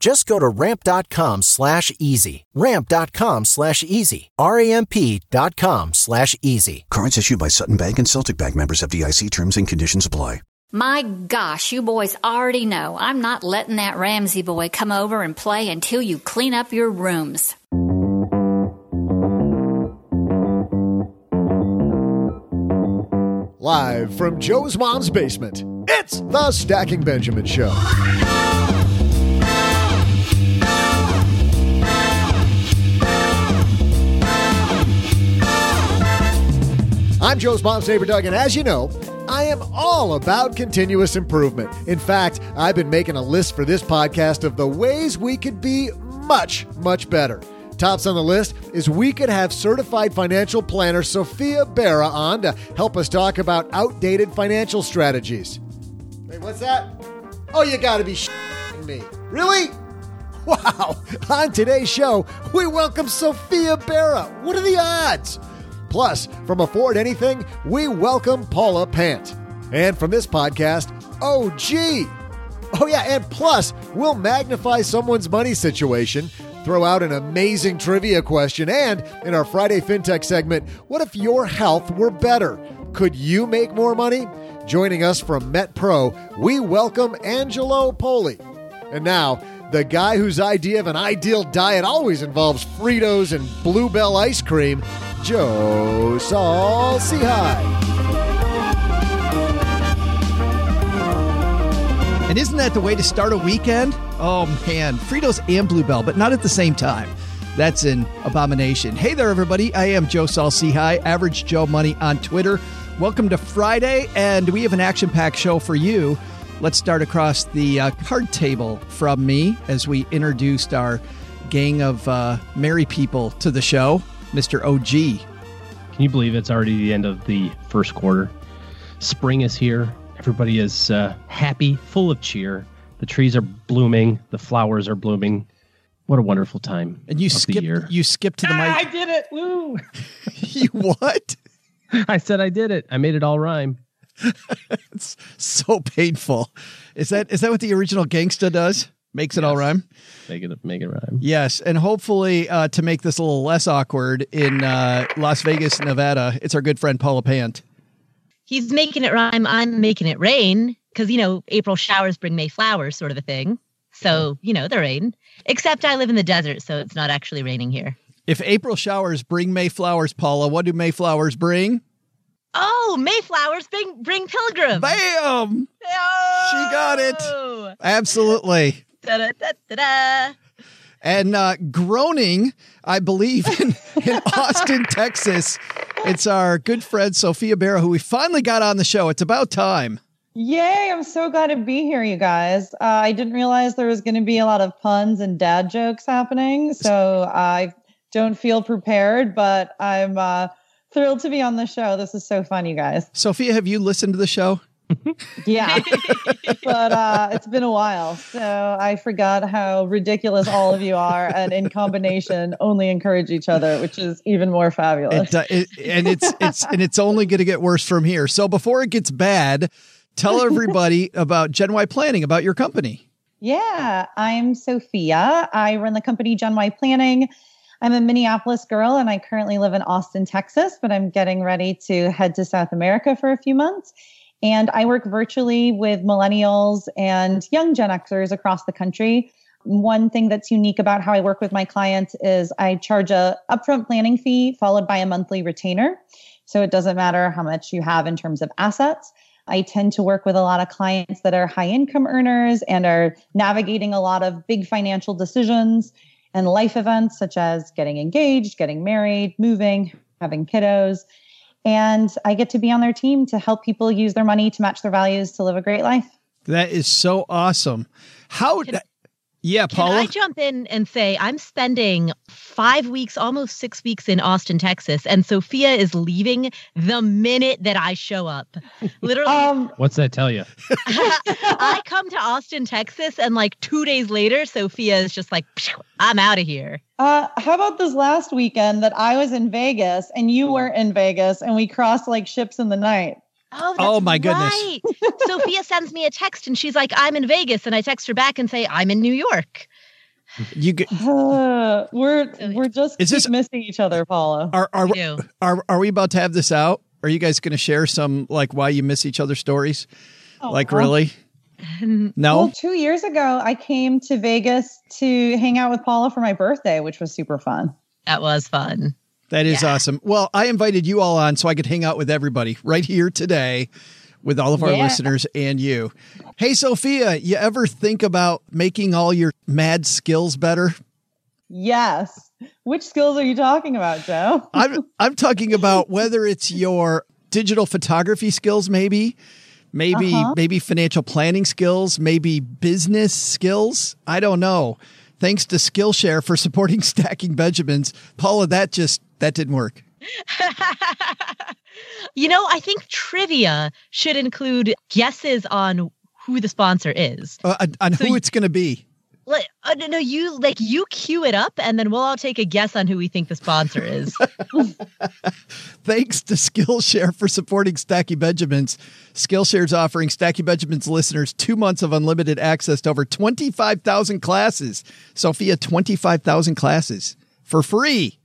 Just go to ramp.com slash easy. Ramp.com slash easy. R-A-M-P dot com slash easy. Cards issued by Sutton Bank and Celtic Bank members FDIC terms and conditions apply. My gosh, you boys already know I'm not letting that Ramsey boy come over and play until you clean up your rooms. Live from Joe's mom's basement, it's the Stacking Benjamin Show. I'm Joe's mom's neighbor, Doug, and as you know, I am all about continuous improvement. In fact, I've been making a list for this podcast of the ways we could be much, much better. Tops on the list is we could have certified financial planner Sophia Bera on to help us talk about outdated financial strategies. Wait, what's that? Oh, you gotta be kidding me. Really? Wow. On today's show, we welcome Sophia Bera. What are the odds? Plus, from Afford Anything, we welcome Paula Pant. And from this podcast, oh gee. Oh yeah, and plus, we'll magnify someone's money situation, throw out an amazing trivia question, and in our Friday FinTech segment, what if your health were better? Could you make more money? Joining us from MetPro, we welcome Angelo Poli. And now, the guy whose idea of an ideal diet always involves Fritos and Blue Bell ice cream, Joe Saul-Sehy. And isn't that the way to start a weekend? Oh man, Fritos and Blue Bell, but not at the same time. That's an abomination. Hey there, everybody. I am Joe Saul-Sehy, Average Joe Money on Twitter. Welcome to Friday, and we have an action packed show for you. Let's start across the uh, card table from me as we introduced our gang of uh, merry people to the show, Mr. OG. Can you believe it's already the end of the first quarter? Spring is here. Everybody is uh, happy, full of cheer. The trees are blooming. The flowers are blooming. What a wonderful time! And you of skipped. You skipped to the Ah, I did it! Woo! you what? I said I did it. I made it all rhyme. It's so painful. Is that is that what the original gangsta does? Makes it all rhyme. Make it make it rhyme. Yes, and hopefully uh, to make this a little less awkward in uh, Las Vegas, Nevada, it's our good friend Paula Pant. He's making it rhyme. I'm making it rain because, you know, April showers bring May flowers, sort of a thing. So, you know, the rain. Except I live in the desert, so it's not actually raining here. If April showers bring May flowers, Paula, what do May flowers bring? Oh, Mayflowers bring, bring pilgrims. Bam! Oh! She got it. Absolutely. Da-da-da-da-da. And uh, groaning, I believe, in, in Austin, Texas, it's our good friend Sophia Bera, who we finally got on the show. It's about time. Yay, I'm so glad to be here, you guys. Uh, I didn't realize there was going to be a lot of puns and dad jokes happening, so I don't feel prepared, but I'm uh, Thrilled to be on the show. This is so fun, you guys. Sophia, have you listened to the show? Yeah, but uh, it's been a while, so I forgot how ridiculous all of you are, and in combination, only encourage each other, which is even more fabulous. It, uh, it, and it's it's and it's only going to get worse from here. So before it gets bad, tell everybody about Gen Y Planning, about your company. Yeah, I'm Sophia. I run the company Gen Y Planning. I'm a Minneapolis girl and I currently live in Austin, Texas, but I'm getting ready to head to South America for a few months. And I work virtually with millennials and young Gen Xers across the country. One thing that's unique about how I work with my clients is I charge a upfront planning fee followed by a monthly retainer. So it doesn't matter how much you have in terms of assets. I tend to work with a lot of clients that are high income earners and are navigating a lot of big financial decisions and life events such as getting engaged, getting married, moving, having kiddos. And I get to be on their team to help people use their money to match their values to live a great life. That is so awesome. How yeah, Paula. Can I jump in and say I'm spending five weeks, almost six weeks in Austin, Texas, and Sophia is leaving the minute that I show up. Literally, Um, What's that tell you? I come to Austin, Texas, and like two days later, Sophia is just like, I'm out of here. uh, how about this last weekend that I was in Vegas and you weren't in Vegas and we crossed like ships in the night? Oh, Oh, that's my goodness. right. Sophia sends me a text and she's like, I'm in Vegas. And I text her back and say, I'm in New York. You get, Uh, we're Oh, yeah. we're just Is keep this- missing each other, Paula. are are, We are are we about to have this out? Are you guys going to share some like why you miss each other stories? Like Aw. really? No. Well, two years ago, I came to Vegas to hang out with Paula for my birthday, which was super fun. That was fun. That is Yeah. awesome. Well, I invited you all on so I could hang out with everybody right here today with all of our Yeah. listeners and you. Hey, Sophia, you ever think about making all your mad skills better? Yes. Which skills are you talking about, Joe? I'm I'm talking about whether it's your digital photography skills, maybe, maybe Uh-huh. maybe financial planning skills, maybe business skills. I don't know. Thanks to Skillshare for supporting Stacking Benjamins. Paula, that just that didn't work. You know, I think trivia should include guesses on who the sponsor is. Uh, on- on So who you- it's going to be. Like, uh, no, you like you cue it up, and then we'll all take a guess on who we think the sponsor is. Thanks to Skillshare for supporting Stacking Benjamins. Skillshare is offering Stacking Benjamins listeners two months of unlimited access to over 25,000 classes. Sophia, 25,000 classes for free.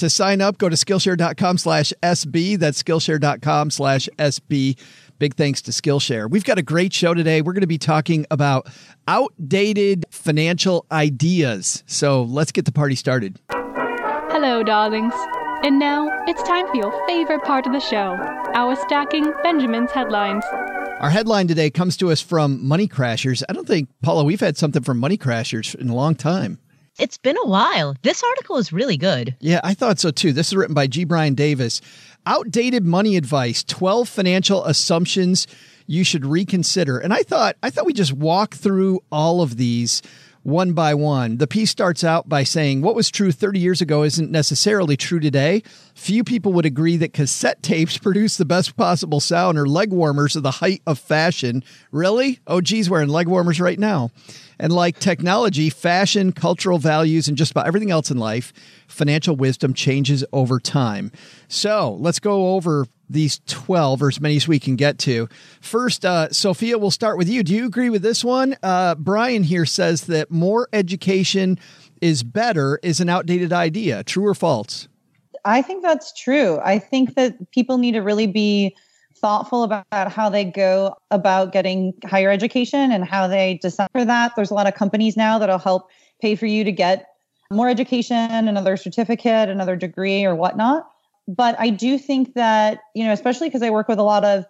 To sign up, go to Skillshare.com slash SB. That's Skillshare.com slash SB. Big thanks to Skillshare. We've got a great show today. We're going to be talking about outdated financial ideas. So let's get the party started. Hello, darlings. And now it's time for your favorite part of the show our stacking Benjamin's headlines. Our headline today comes to us from Money Crashers. I don't think, Paula, we've had something from Money Crashers in a long time. It's been a while. This article is really good. Yeah, I thought so too. This is written by G. Brian Davis. Outdated money advice, 12 financial assumptions you should reconsider. And I thought I thought we just walk through all of these one by one. The piece starts out by saying what was true 30 years ago isn't necessarily true today. Few people would agree that cassette tapes produce the best possible sound or leg warmers are the height of fashion. Really? Oh, geez, wearing leg warmers right now. And like technology, fashion, cultural values, and just about everything else in life, financial wisdom changes over time. So let's go over these 12 or as many as we can get to. First, uh, Sophia, we'll start with you. Do you agree with this one? Uh, Brian here says that more education is better is an outdated idea. True or false? I think that's true. I think that people need to really be thoughtful about how they go about getting higher education and how they decide for that. There's a lot of companies now that'll help pay for you to get more education, another certificate, another degree, or whatnot. But I do think that, you know, especially because I work with a lot of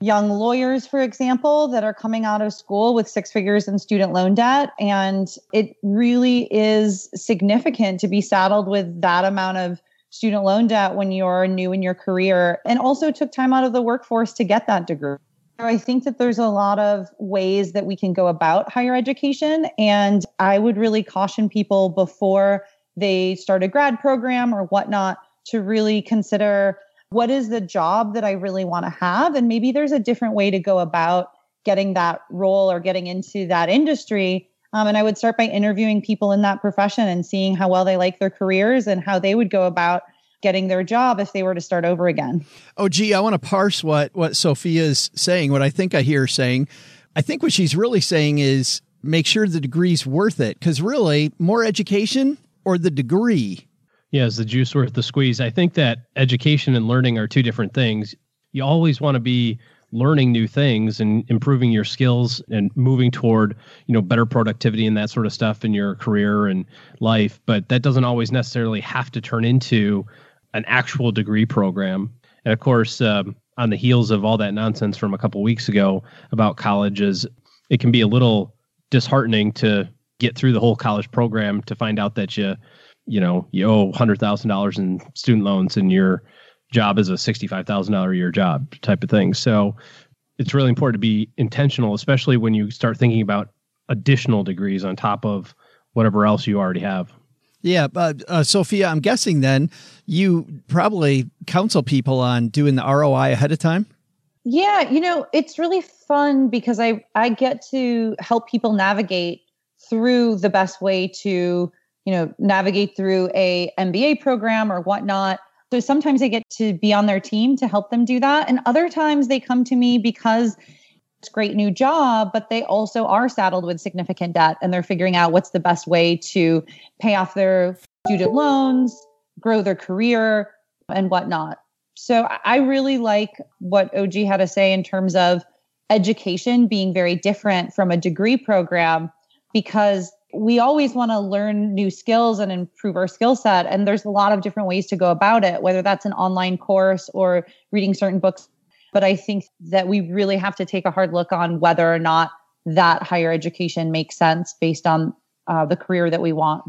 young lawyers, for example, that are coming out of school with six figures in student loan debt. And it really is significant to be saddled with that amount of student loan debt when you're new in your career and also took time out of the workforce to get that degree. I think that there's a lot of ways that we can go about higher education. And I would really caution people before they start a grad program or whatnot to really consider what is the job that I really want to have? And maybe there's a different way to go about getting that role or getting into that industry. Um, and I would start by interviewing people in that profession and seeing how well they like their careers and how they would go about getting their job if they were to start over again. Oh, gee, I want to parse what what Sophia is saying. What I think I hear saying, I think what she's really saying is make sure the degree's worth it. Because really, more education or the degree. Yeah, is the juice worth the squeeze? I think that education and learning are two different things. You always want to be learning new things and improving your skills and moving toward you know better productivity and that sort of stuff in your career and life but that doesn't always necessarily have to turn into an actual degree program. And of course, um, on the heels of all that nonsense from a couple weeks ago about colleges, it can be a little disheartening to get through the whole college program to find out that you, you know, you owe hundred thousand dollars in student loans and your job is a sixty-five thousand dollar a year job type of thing. So it's really important to be intentional, especially when you start thinking about additional degrees on top of whatever else you already have. Yeah, but uh, Sophia, I'm guessing then you probably counsel people on doing the ROI ahead of time. Yeah, you know, it's really fun because I I get to help people navigate through the best way to, you know, navigate through a MBA program or whatnot. So sometimes I get to be on their team to help them do that. And other times they come to me because it's great new job, but they also are saddled with significant debt and they're figuring out what's the best way to pay off their student loans, grow their career, and whatnot. So I really like what OG had to say in terms of education being very different from a degree program because we always want to learn new skills and improve our skill set. And there's a lot of different ways to go about it, whether that's an online course or reading certain books but I think that we really have to take a hard look on whether or not that higher education makes sense based on uh, the career that we want.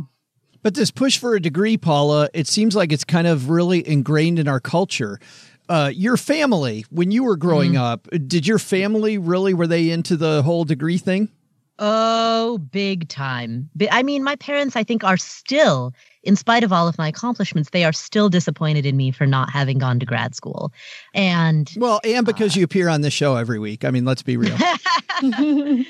But this push for a degree, Paula, it seems like it's kind of really ingrained in our culture. Uh, your family, when you were growing mm. up, did your family really were they into the whole degree thing? Oh, big time. I mean, my parents, I think, are still in spite of all of my accomplishments, they are still disappointed in me for not having gone to grad school. And well, and because uh, you appear on this show every week. I mean, let's be real.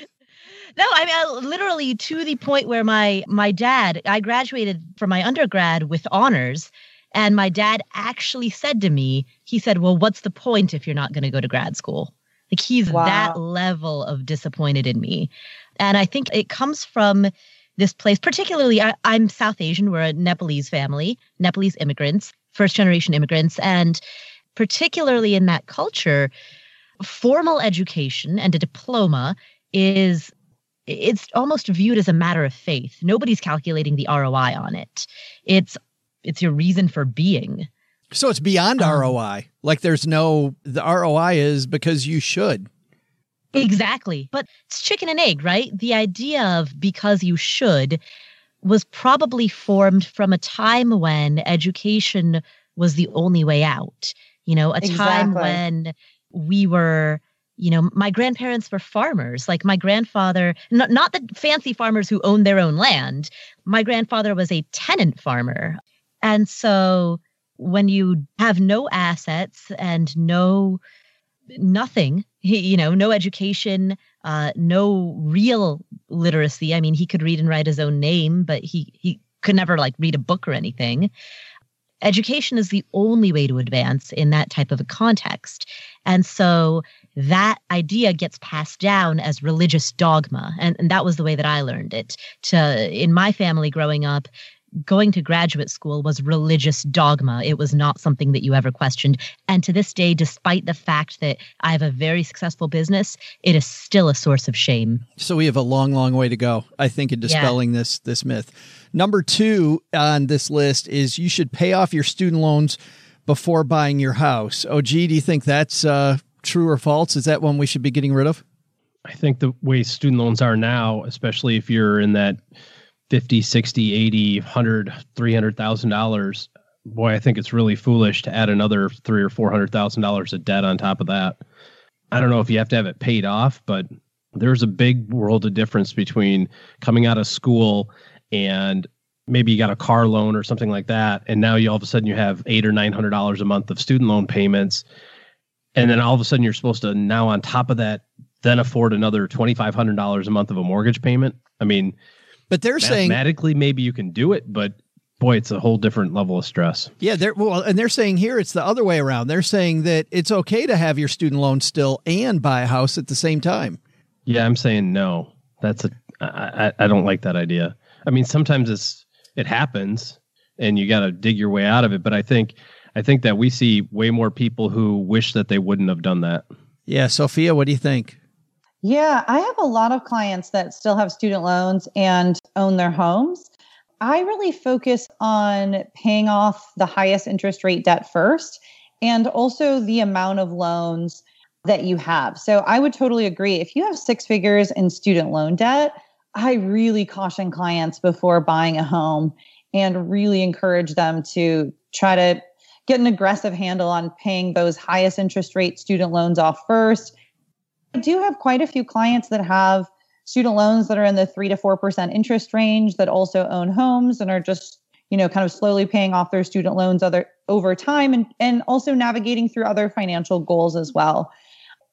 No, I mean literally to the point where my my dad, I graduated from my undergrad with honors, and my dad actually said to me, he said, "Well, what's the point if you're not going to go to grad school?" Like he's wow. that level of disappointed in me. And I think it comes from this place, particularly I, am South Asian. We're a Nepalese family, Nepalese immigrants, first generation immigrants. And particularly in that culture, formal education and a diploma is it's almost viewed as a matter of faith. Nobody's calculating the ROI on it. It's it's your reason for being. So it's beyond um, ROI. Like there's no the ROI is because you should. Exactly. But it's chicken and egg, right? The idea of because you should was probably formed from a time when education was the only way out. You know, a exactly. time when we were you know my grandparents were farmers like my grandfather not, not the fancy farmers who owned their own land my grandfather was a tenant farmer and so when you have no assets and no nothing he, you know, no education, uh, no real literacy. I mean, he could read and write his own name, but he he could never like read a book or anything. Education is the only way to advance in that type of a context. And so that idea gets passed down as religious dogma. And, and that was the way that I learned it. To in my family growing up, going to graduate school was religious dogma. It was not something that you ever questioned. And to this day, despite the fact that I have a very successful business, it is still a source of shame. So we have a long, long way to go, I think, in dispelling yeah. this this myth. Number two on this list is you should pay off your student loans before buying your house. Oh, gee, do you think that's uh, true or false? Is that one we should be getting rid of? I think the way student loans are now, especially if you're in that 50 60 80 100 300000 dollars boy i think it's really foolish to add another three or four hundred thousand dollars of debt on top of that i don't know if you have to have it paid off but there's a big world of difference between coming out of school and maybe you got a car loan or something like that, and now you all of a sudden you have eight or nine hundred dollars a month of student loan payments, and then all of a sudden you're supposed to now on top of that then afford another twenty five hundred dollars a month of a mortgage payment. I mean, but they're saying mathematically maybe you can do it, but boy, it's a whole different level of stress. Yeah, they're well, and they're saying here it's the other way around. They're saying that it's okay to have your student loan still and buy a house at the same time. Yeah, I'm saying no. That's a I, I don't like that idea. I mean, sometimes it's it happens and you got to dig your way out of it, but I think I think that we see way more people who wish that they wouldn't have done that. Yeah, Sophia, what do you think? Yeah, I have a lot of clients that still have student loans and own their homes. I really focus on paying off the highest interest rate debt first and also the amount of loans that you have. So I would totally agree. If you have six figures in student loan debt, I really caution clients before buying a home and really encourage them to try to get an aggressive handle on paying those highest interest rate student loans off first. I do have quite a few clients that have student loans that are in the 3 to 4% interest range that also own homes and are just you know kind of slowly paying off their student loans other over time and and also navigating through other financial goals as well.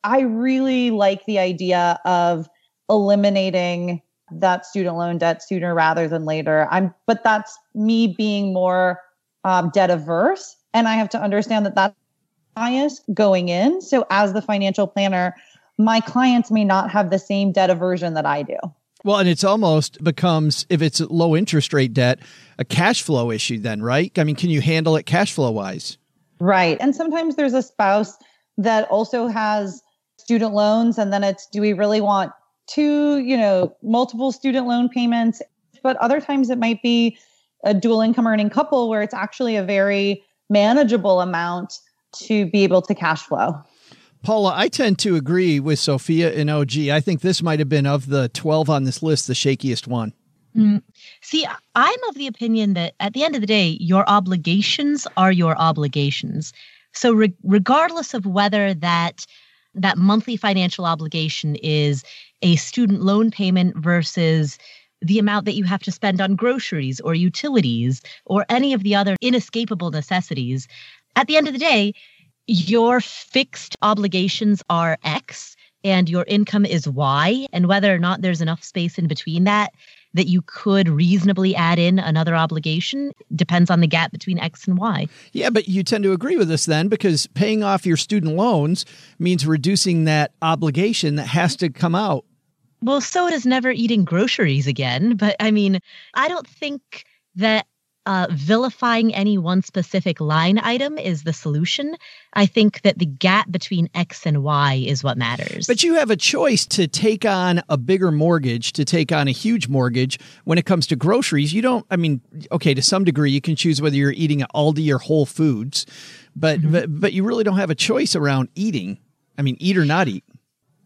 I really like the idea of eliminating that student loan debt sooner rather than later. I'm but that's me being more um, debt averse and i have to understand that that's bias going in. So as the financial planner my clients may not have the same debt aversion that I do. Well, and it's almost becomes if it's low interest rate debt, a cash flow issue then, right? I mean, can you handle it cash flow wise? Right. And sometimes there's a spouse that also has student loans and then it's do we really want two, you know, multiple student loan payments? But other times it might be a dual income earning couple where it's actually a very manageable amount to be able to cash flow. Paula, I tend to agree with Sophia and OG. I think this might have been of the 12 on this list, the shakiest one. Mm. See, I'm of the opinion that at the end of the day, your obligations are your obligations. So, re- regardless of whether that that monthly financial obligation is a student loan payment versus the amount that you have to spend on groceries or utilities or any of the other inescapable necessities, at the end of the day, your fixed obligations are X and your income is Y, and whether or not there's enough space in between that that you could reasonably add in another obligation depends on the gap between X and Y. Yeah, but you tend to agree with us then because paying off your student loans means reducing that obligation that has to come out. Well, so does never eating groceries again. But I mean, I don't think that uh, vilifying any one specific line item is the solution. I think that the gap between X and Y is what matters. But you have a choice to take on a bigger mortgage, to take on a huge mortgage. When it comes to groceries, you don't, I mean, okay, to some degree, you can choose whether you're eating at Aldi or Whole Foods, but, mm-hmm. but, but you really don't have a choice around eating. I mean, eat or not eat.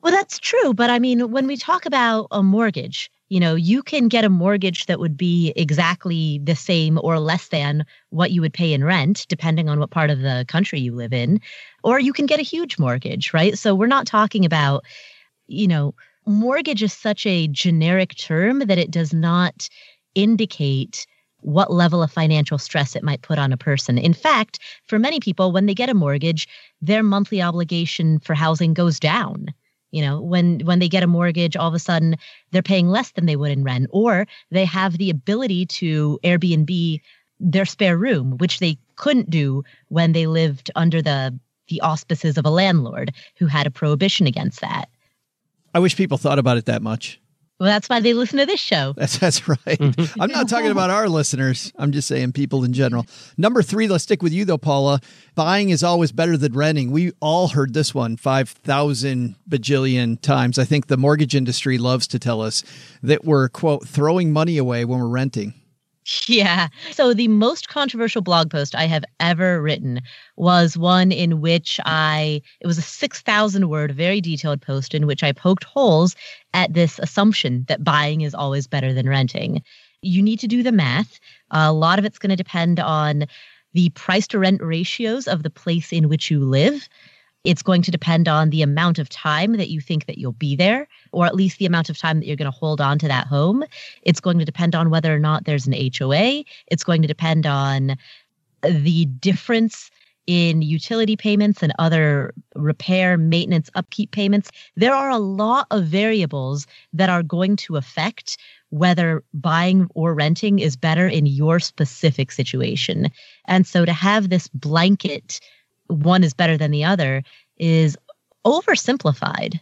Well, that's true. But I mean, when we talk about a mortgage, you know, you can get a mortgage that would be exactly the same or less than what you would pay in rent, depending on what part of the country you live in, or you can get a huge mortgage, right? So we're not talking about, you know, mortgage is such a generic term that it does not indicate what level of financial stress it might put on a person. In fact, for many people, when they get a mortgage, their monthly obligation for housing goes down you know when when they get a mortgage all of a sudden they're paying less than they would in rent or they have the ability to airbnb their spare room which they couldn't do when they lived under the the auspices of a landlord who had a prohibition against that. I wish people thought about it that much well, that's why they listen to this show. That's that's right. Mm-hmm. I'm not talking about our listeners. I'm just saying people in general. Number three, let's stick with you though, Paula. Buying is always better than renting. We all heard this one five thousand bajillion times. I think the mortgage industry loves to tell us that we're quote throwing money away when we're renting. Yeah. So the most controversial blog post I have ever written was one in which I, it was a 6,000 word, very detailed post in which I poked holes at this assumption that buying is always better than renting. You need to do the math. A lot of it's going to depend on the price to rent ratios of the place in which you live. It's going to depend on the amount of time that you think that you'll be there, or at least the amount of time that you're going to hold on to that home. It's going to depend on whether or not there's an HOA. It's going to depend on the difference in utility payments and other repair, maintenance, upkeep payments. There are a lot of variables that are going to affect whether buying or renting is better in your specific situation. And so to have this blanket, one is better than the other, is oversimplified.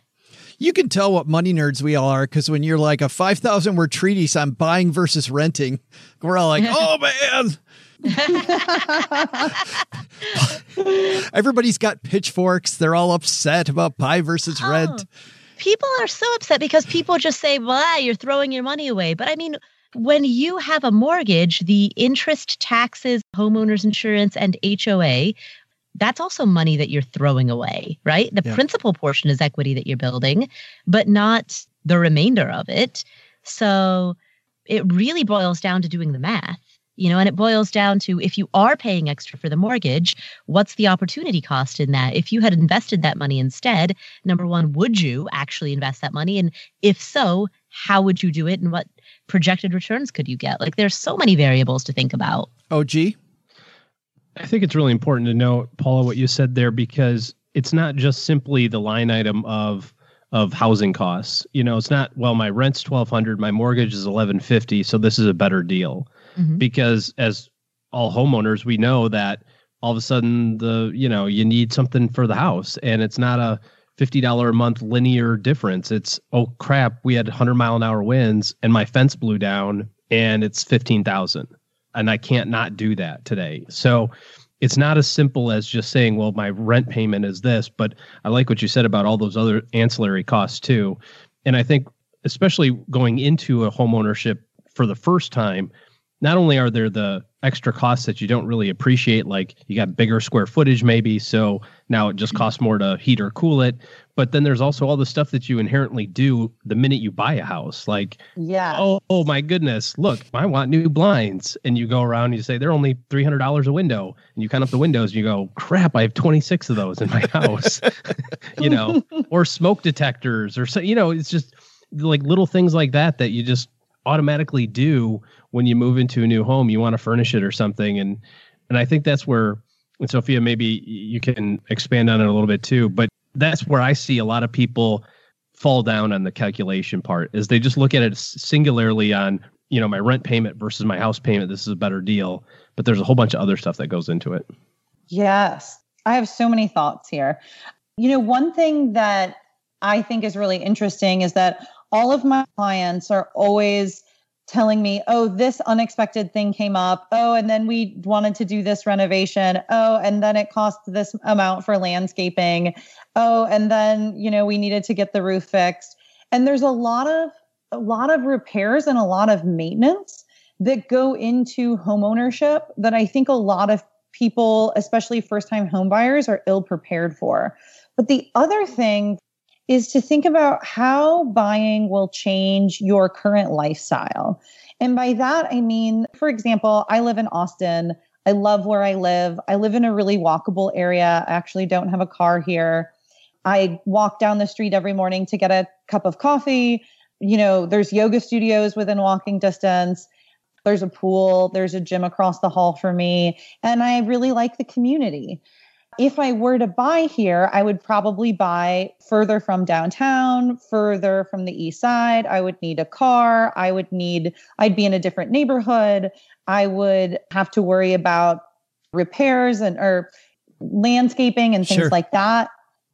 You can tell what money nerds we all are because when you're like a 5,000 word treatise on buying versus renting, we're all like, oh man. Everybody's got pitchforks. They're all upset about buy versus oh, rent. People are so upset because people just say, well, you're throwing your money away. But I mean, when you have a mortgage, the interest, taxes, homeowners insurance, and HOA, that's also money that you're throwing away, right? The yeah. principal portion is equity that you're building, but not the remainder of it. So it really boils down to doing the math you know and it boils down to if you are paying extra for the mortgage what's the opportunity cost in that if you had invested that money instead number one would you actually invest that money and if so how would you do it and what projected returns could you get like there's so many variables to think about oh gee i think it's really important to note paula what you said there because it's not just simply the line item of of housing costs. You know, it's not well my rent's 1200, my mortgage is 1150, so this is a better deal mm-hmm. because as all homeowners, we know that all of a sudden the you know you need something for the house, and it's not a fifty dollar a month linear difference. It's oh crap, we had hundred mile an hour winds, and my fence blew down, and it's fifteen thousand, and I can't not do that today. So it's not as simple as just saying, well, my rent payment is this, but I like what you said about all those other ancillary costs too. And I think, especially going into a home ownership for the first time, not only are there the extra costs that you don't really appreciate, like you got bigger square footage maybe, so now it just mm-hmm. costs more to heat or cool it. But then there's also all the stuff that you inherently do the minute you buy a house. Like, yeah, oh, oh my goodness, look, I want new blinds. And you go around and you say they're only three hundred dollars a window, and you count up the windows, and you go, crap, I have twenty six of those in my house, you know, or smoke detectors, or so, you know, it's just like little things like that that you just automatically do when you move into a new home, you want to furnish it or something. And and I think that's where and Sophia, maybe you can expand on it a little bit too. But that's where I see a lot of people fall down on the calculation part is they just look at it singularly on you know my rent payment versus my house payment this is a better deal. But there's a whole bunch of other stuff that goes into it. Yes. I have so many thoughts here. You know one thing that i think is really interesting is that all of my clients are always telling me, oh, this unexpected thing came up. Oh, and then we wanted to do this renovation. Oh, and then it cost this amount for landscaping. Oh, and then, you know, we needed to get the roof fixed. And there's a lot of a lot of repairs and a lot of maintenance that go into home ownership that I think a lot of people, especially first time home buyers, are ill prepared for. But the other thing is to think about how buying will change your current lifestyle. And by that, I mean, for example, I live in Austin. I love where I live. I live in a really walkable area. I actually don't have a car here. I walk down the street every morning to get a cup of coffee. You know, there's yoga studios within walking distance. There's a pool, there's a gym across the hall for me. And I really like the community if I were to buy here, I would probably buy further from downtown, further from the east side. I would need a car. I would need, I'd be in a different neighborhood. I would have to worry about repairs and or landscaping and things sure. like that.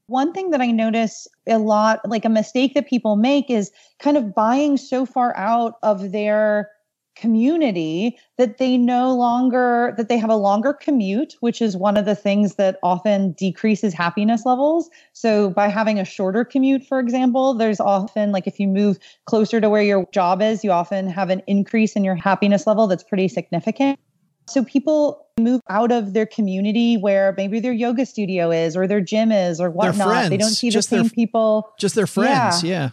One thing that I notice a lot, like a mistake that people make is kind of buying so far out of their community that they no longer that they have a longer commute which is one of the things that often decreases happiness levels. So by having a shorter commute for example there's often like if you move closer to where your job is you often have an increase in your happiness level that's pretty significant. So people move out of their community where maybe their yoga studio is or their gym is or whatnot. They don't see the same their, people. just their friends yeah. yeah.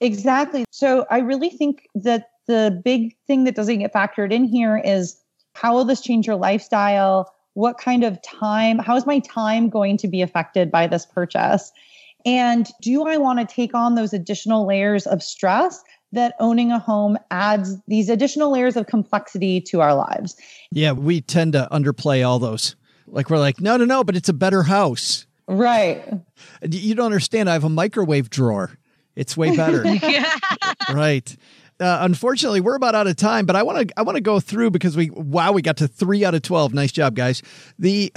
Exactly. So i really think that the big thing that doesn't get factored in here is how will this change your lifestyle? what kind of time, how is my time going to be affected by this purchase? And do I want to take on those additional layers of stress that owning a home adds these additional layers of complexity to our lives? Yeah, we tend to underplay all those. Like we're like, no, no, no, but it's a better house. Right. You don't understand. I have a microwave drawer. It's way better. right. Uh, unfortunately, we're about out of time, but I want to I want to go through because we wow we got to three out of twelve. Nice job, guys. The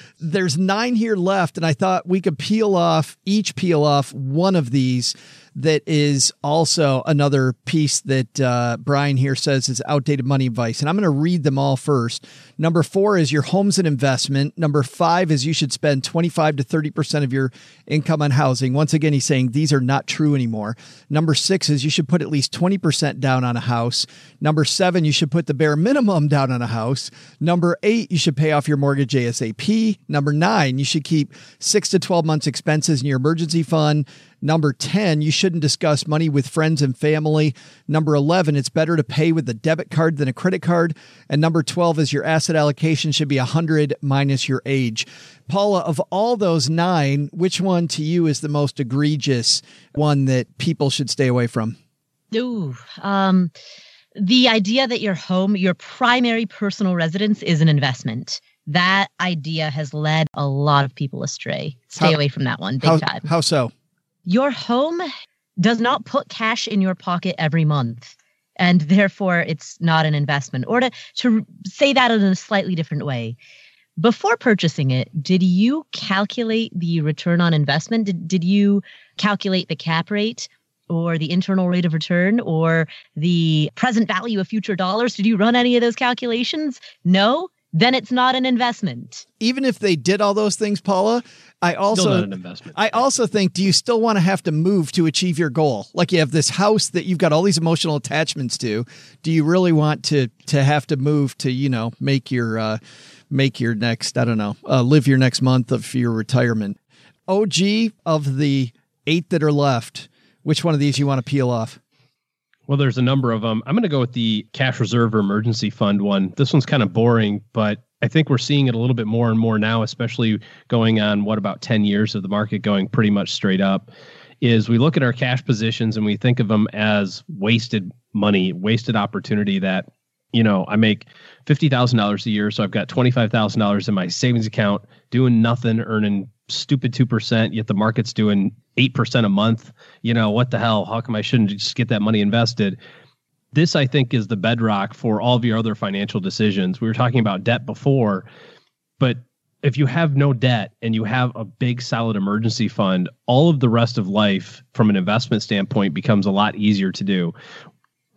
there's nine here left, and I thought we could peel off each peel off one of these that is also another piece that uh, Brian here says is outdated money advice. And I'm going to read them all first. Number four is your home's an investment. Number five is you should spend 25 to 30% of your income on housing. Once again, he's saying these are not true anymore. Number six is you should put at least 20% down on a house. Number seven, you should put the bare minimum down on a house. Number eight, you should pay off your mortgage ASAP. Number nine, you should keep six to 12 months expenses in your emergency fund. Number 10, you shouldn't discuss money with friends and family. Number 11, it's better to pay with a debit card than a credit card. And number 12 is your asset allocation should be 100 minus your age. Paula, of all those nine, which one to you is the most egregious one that people should stay away from? Ooh, um, the idea that your home, your primary personal residence, is an investment. That idea has led a lot of people astray. Stay How- away from that one, big How, time. how so? Your home does not put cash in your pocket every month and therefore it's not an investment. Or to, to say that in a slightly different way before purchasing it did you calculate the return on investment? Did, did you calculate the cap rate or the internal rate of return or the present value of future dollars? Did you run any of those calculations? No then it's not an investment Even if they did all those things, Paula, I Still also not an investment. I also think, do you still want to have to move to achieve your goal? Like you have this house that you've got all these emotional attachments to. Do you really want to to have to move to you know make your uh, make your next I don't know uh, live your next month of your retirement? OG of the eight that are left, which one of these you want to peel off? Well, there's a number of them. I'm going to go with the cash reserve or emergency fund one. This one's kind of boring, but I think we're seeing it a little bit more and more now, especially going on what about 10 years of the market going pretty much straight up. Is we look at our cash positions and we think of them as wasted money, wasted opportunity that, you know, I make $50,000 a year. So I've got $25,000 in my savings account doing nothing, earning stupid 2%, yet the market's doing 8% a month. You know, what the hell? How come I shouldn't just get that money invested? This, I think, is the bedrock for all of your other financial decisions. We were talking about debt before, but if you have no debt and you have a big solid emergency fund, all of the rest of life from an investment standpoint becomes a lot easier to do.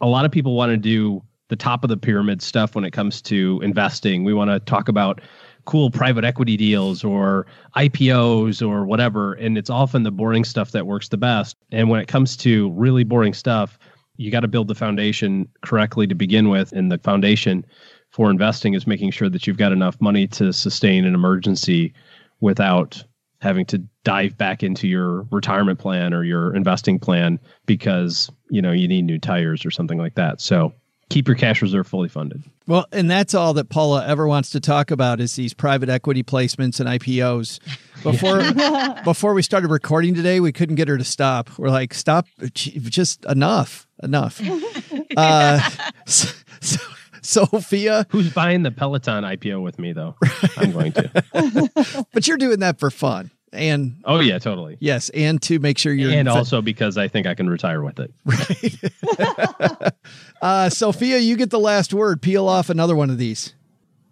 A lot of people want to do the top of the pyramid stuff when it comes to investing. We want to talk about cool private equity deals or IPOs or whatever. And it's often the boring stuff that works the best. And when it comes to really boring stuff, you got to build the foundation correctly to begin with. And the foundation for investing is making sure that you've got enough money to sustain an emergency without having to dive back into your retirement plan or your investing plan because you know you need new tires or something like that so keep your cash reserve fully funded Well, and that's all that Paula ever wants to talk about is these private equity placements and IPOs. Before before we started recording today, we couldn't get her to stop. We're like, stop, just enough, enough. uh, so, so, Sophia, who's buying the peloton ipo with me though i'm going to but you're doing that for fun, and oh yeah totally yes, and to make sure you're and also because i think i can retire with it right? Uh, Sophia, you get the last word. Peel off another one of these.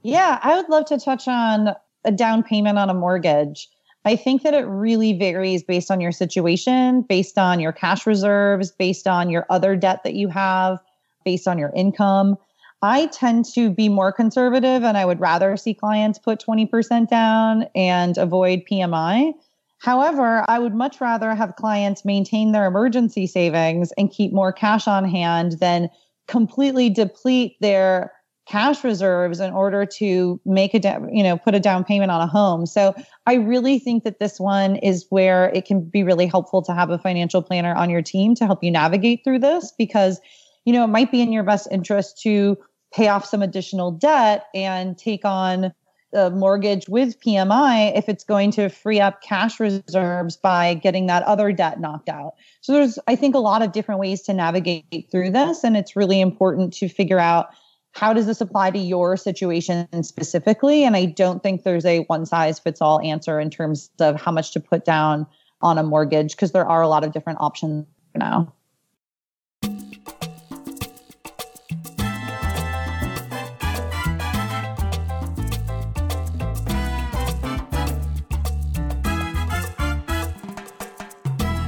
Yeah, I would love to touch on a down payment on a mortgage. I think that it really varies based on your situation, based on your cash reserves, based on your other debt that you have, based on your income. I tend to be more conservative and I would rather see clients put 20% down and avoid PMI. However, I would much rather have clients maintain their emergency savings and keep more cash on hand than completely deplete their cash reserves in order to make a you know put a down payment on a home so i really think that this one is where it can be really helpful to have a financial planner on your team to help you navigate through this because you know it might be in your best interest to pay off some additional debt and take on a mortgage with PMI if it's going to free up cash reserves by getting that other debt knocked out. So there's, I think, a lot of different ways to navigate through this. And it's really important to figure out how does this apply to your situation specifically? And I don't think there's a one size fits all answer in terms of how much to put down on a mortgage because there are a lot of different options now.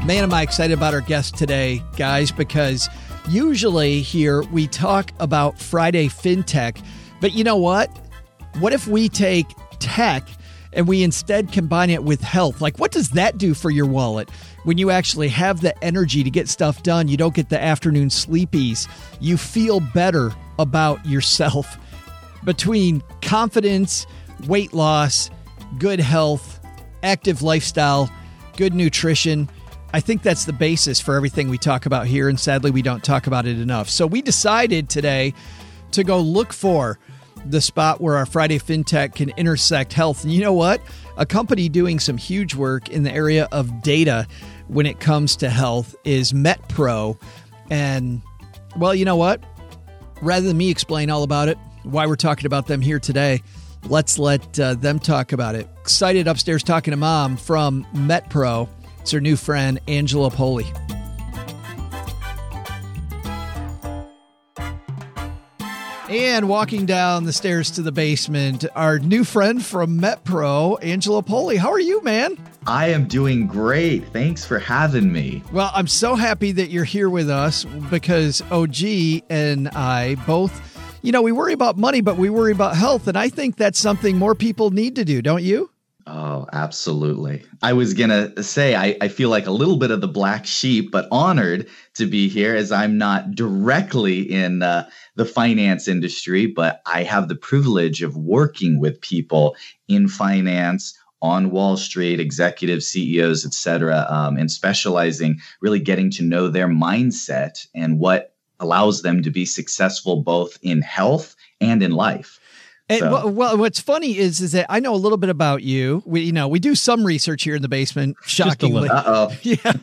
Man, am I excited about our guest today, guys, because usually here we talk about Friday FinTech. But you know what? What if we take tech and we instead combine it with health? Like, what does that do for your wallet? When you actually have the energy to get stuff done, you don't get the afternoon sleepies. You feel better about yourself. Between confidence, weight loss, good health, active lifestyle, good nutrition, I think that's the basis for everything we talk about here, and sadly, we don't talk about it enough. So, we decided today to go look for the spot where our Friday FinTech can intersect health. And you know what? A company doing some huge work in the area of data when it comes to health is MetPro. And, well, you know what? Rather than me explain all about it, why we're talking about them here today, let's let uh, them talk about it. Excited upstairs talking to mom from MetPro. It's her new friend, Angelo Poli. And walking down the stairs to the basement, our new friend from MetPro, Angelo Poli. How are you, man? I am doing great. Thanks for having me. Well, I'm so happy that you're here with us because OG and I both, you know, we worry about money, but we worry about health. And I think that's something more people need to do, don't you? Oh, absolutely. I was going to say, I, I feel like a little bit of the black sheep, but honored to be here as I'm not directly in uh, the finance industry, but I have the privilege of working with people in finance on Wall Street, executives, CEOs, et cetera, um, and specializing, really getting to know their mindset and what allows them to be successful both in health and in life. And so. well, what's funny is is that I know a little bit about you. We you know we do some research here in the basement. Shockingly, uh oh, yeah,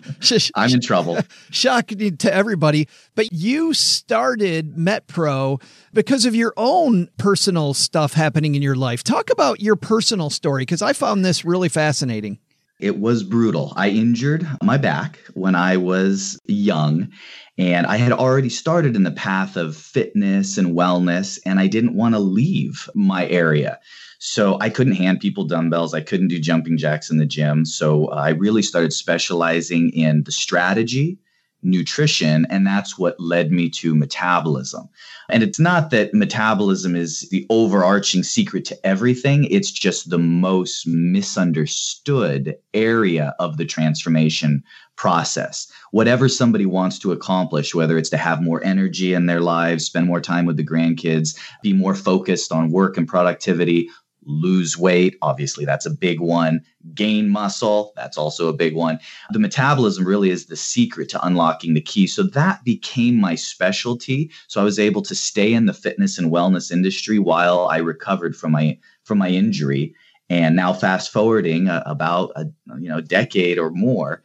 I'm in trouble. Shocking to everybody. But you started MetPro because of your own personal stuff happening in your life. Talk about your personal story because I found this really fascinating. It was brutal. I injured my back when I was young and I had already started in the path of fitness and wellness, and I didn't want to leave my area. So I couldn't hand people dumbbells. I couldn't do jumping jacks in the gym. So I really started specializing in the strategy nutrition. And that's what led me to metabolism. And it's not that metabolism is the overarching secret to everything, it's just the most misunderstood area of the transformation process. Whatever somebody wants to accomplish, whether it's to have more energy in their lives, spend more time with the grandkids, be more focused on work and productivity, lose weight. Obviously, that's a big one. Gain muscle. That's also a big one. The metabolism really is the secret to unlocking the key. So that became my specialty. So I was able to stay in the fitness and wellness industry while I recovered from my from my injury. And now fast forwarding uh, about a you know decade or more,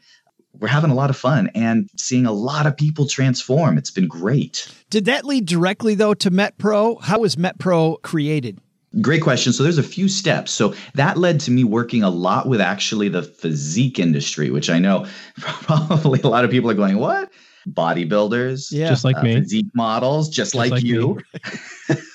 we're having a lot of fun and seeing a lot of people transform. It's been great. Did that lead directly though to MetPro? How was MetPro created? Great question. So there's a few steps. So that led to me working a lot with actually the physique industry, which I know probably a lot of people are going, what? Bodybuilders, yeah, just like uh, me, physique models, just, just like, like, you.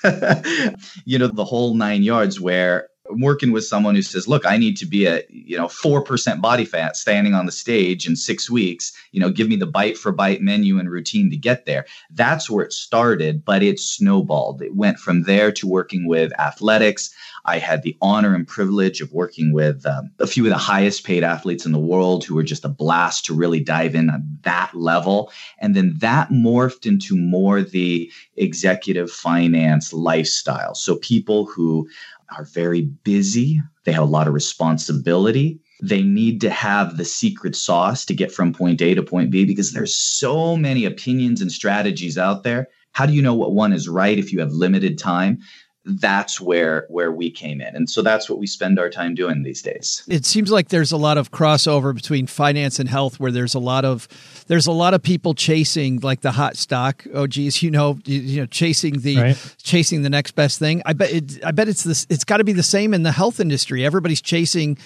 you know, the whole nine yards where I'm working with someone who says, "Look, I need to be a you know four percent body fat standing on the stage in six weeks. You know, give me the bite for bite menu and routine to get there." That's where it started, but it snowballed. It went from there to working with athletics. I had the honor and privilege of working with um, a few of the highest paid athletes in the world who were just a blast to really dive in on that level. And then that morphed into more the executive finance lifestyle. So people who are very busy, they have a lot of responsibility. They need to have the secret sauce to get from point A to point B because there's so many opinions and strategies out there. How do you know what one is right if you have limited time? That's where where we came in. And so that's what we spend our time doing these days. It seems like there's a lot of crossover between finance and health where there's a lot of there's a lot of people chasing like the hot stock. Oh geez you know you, you know chasing the right. chasing the next best thing. I bet it, i bet it's this it's got to be the same in the health industry. Everybody's chasing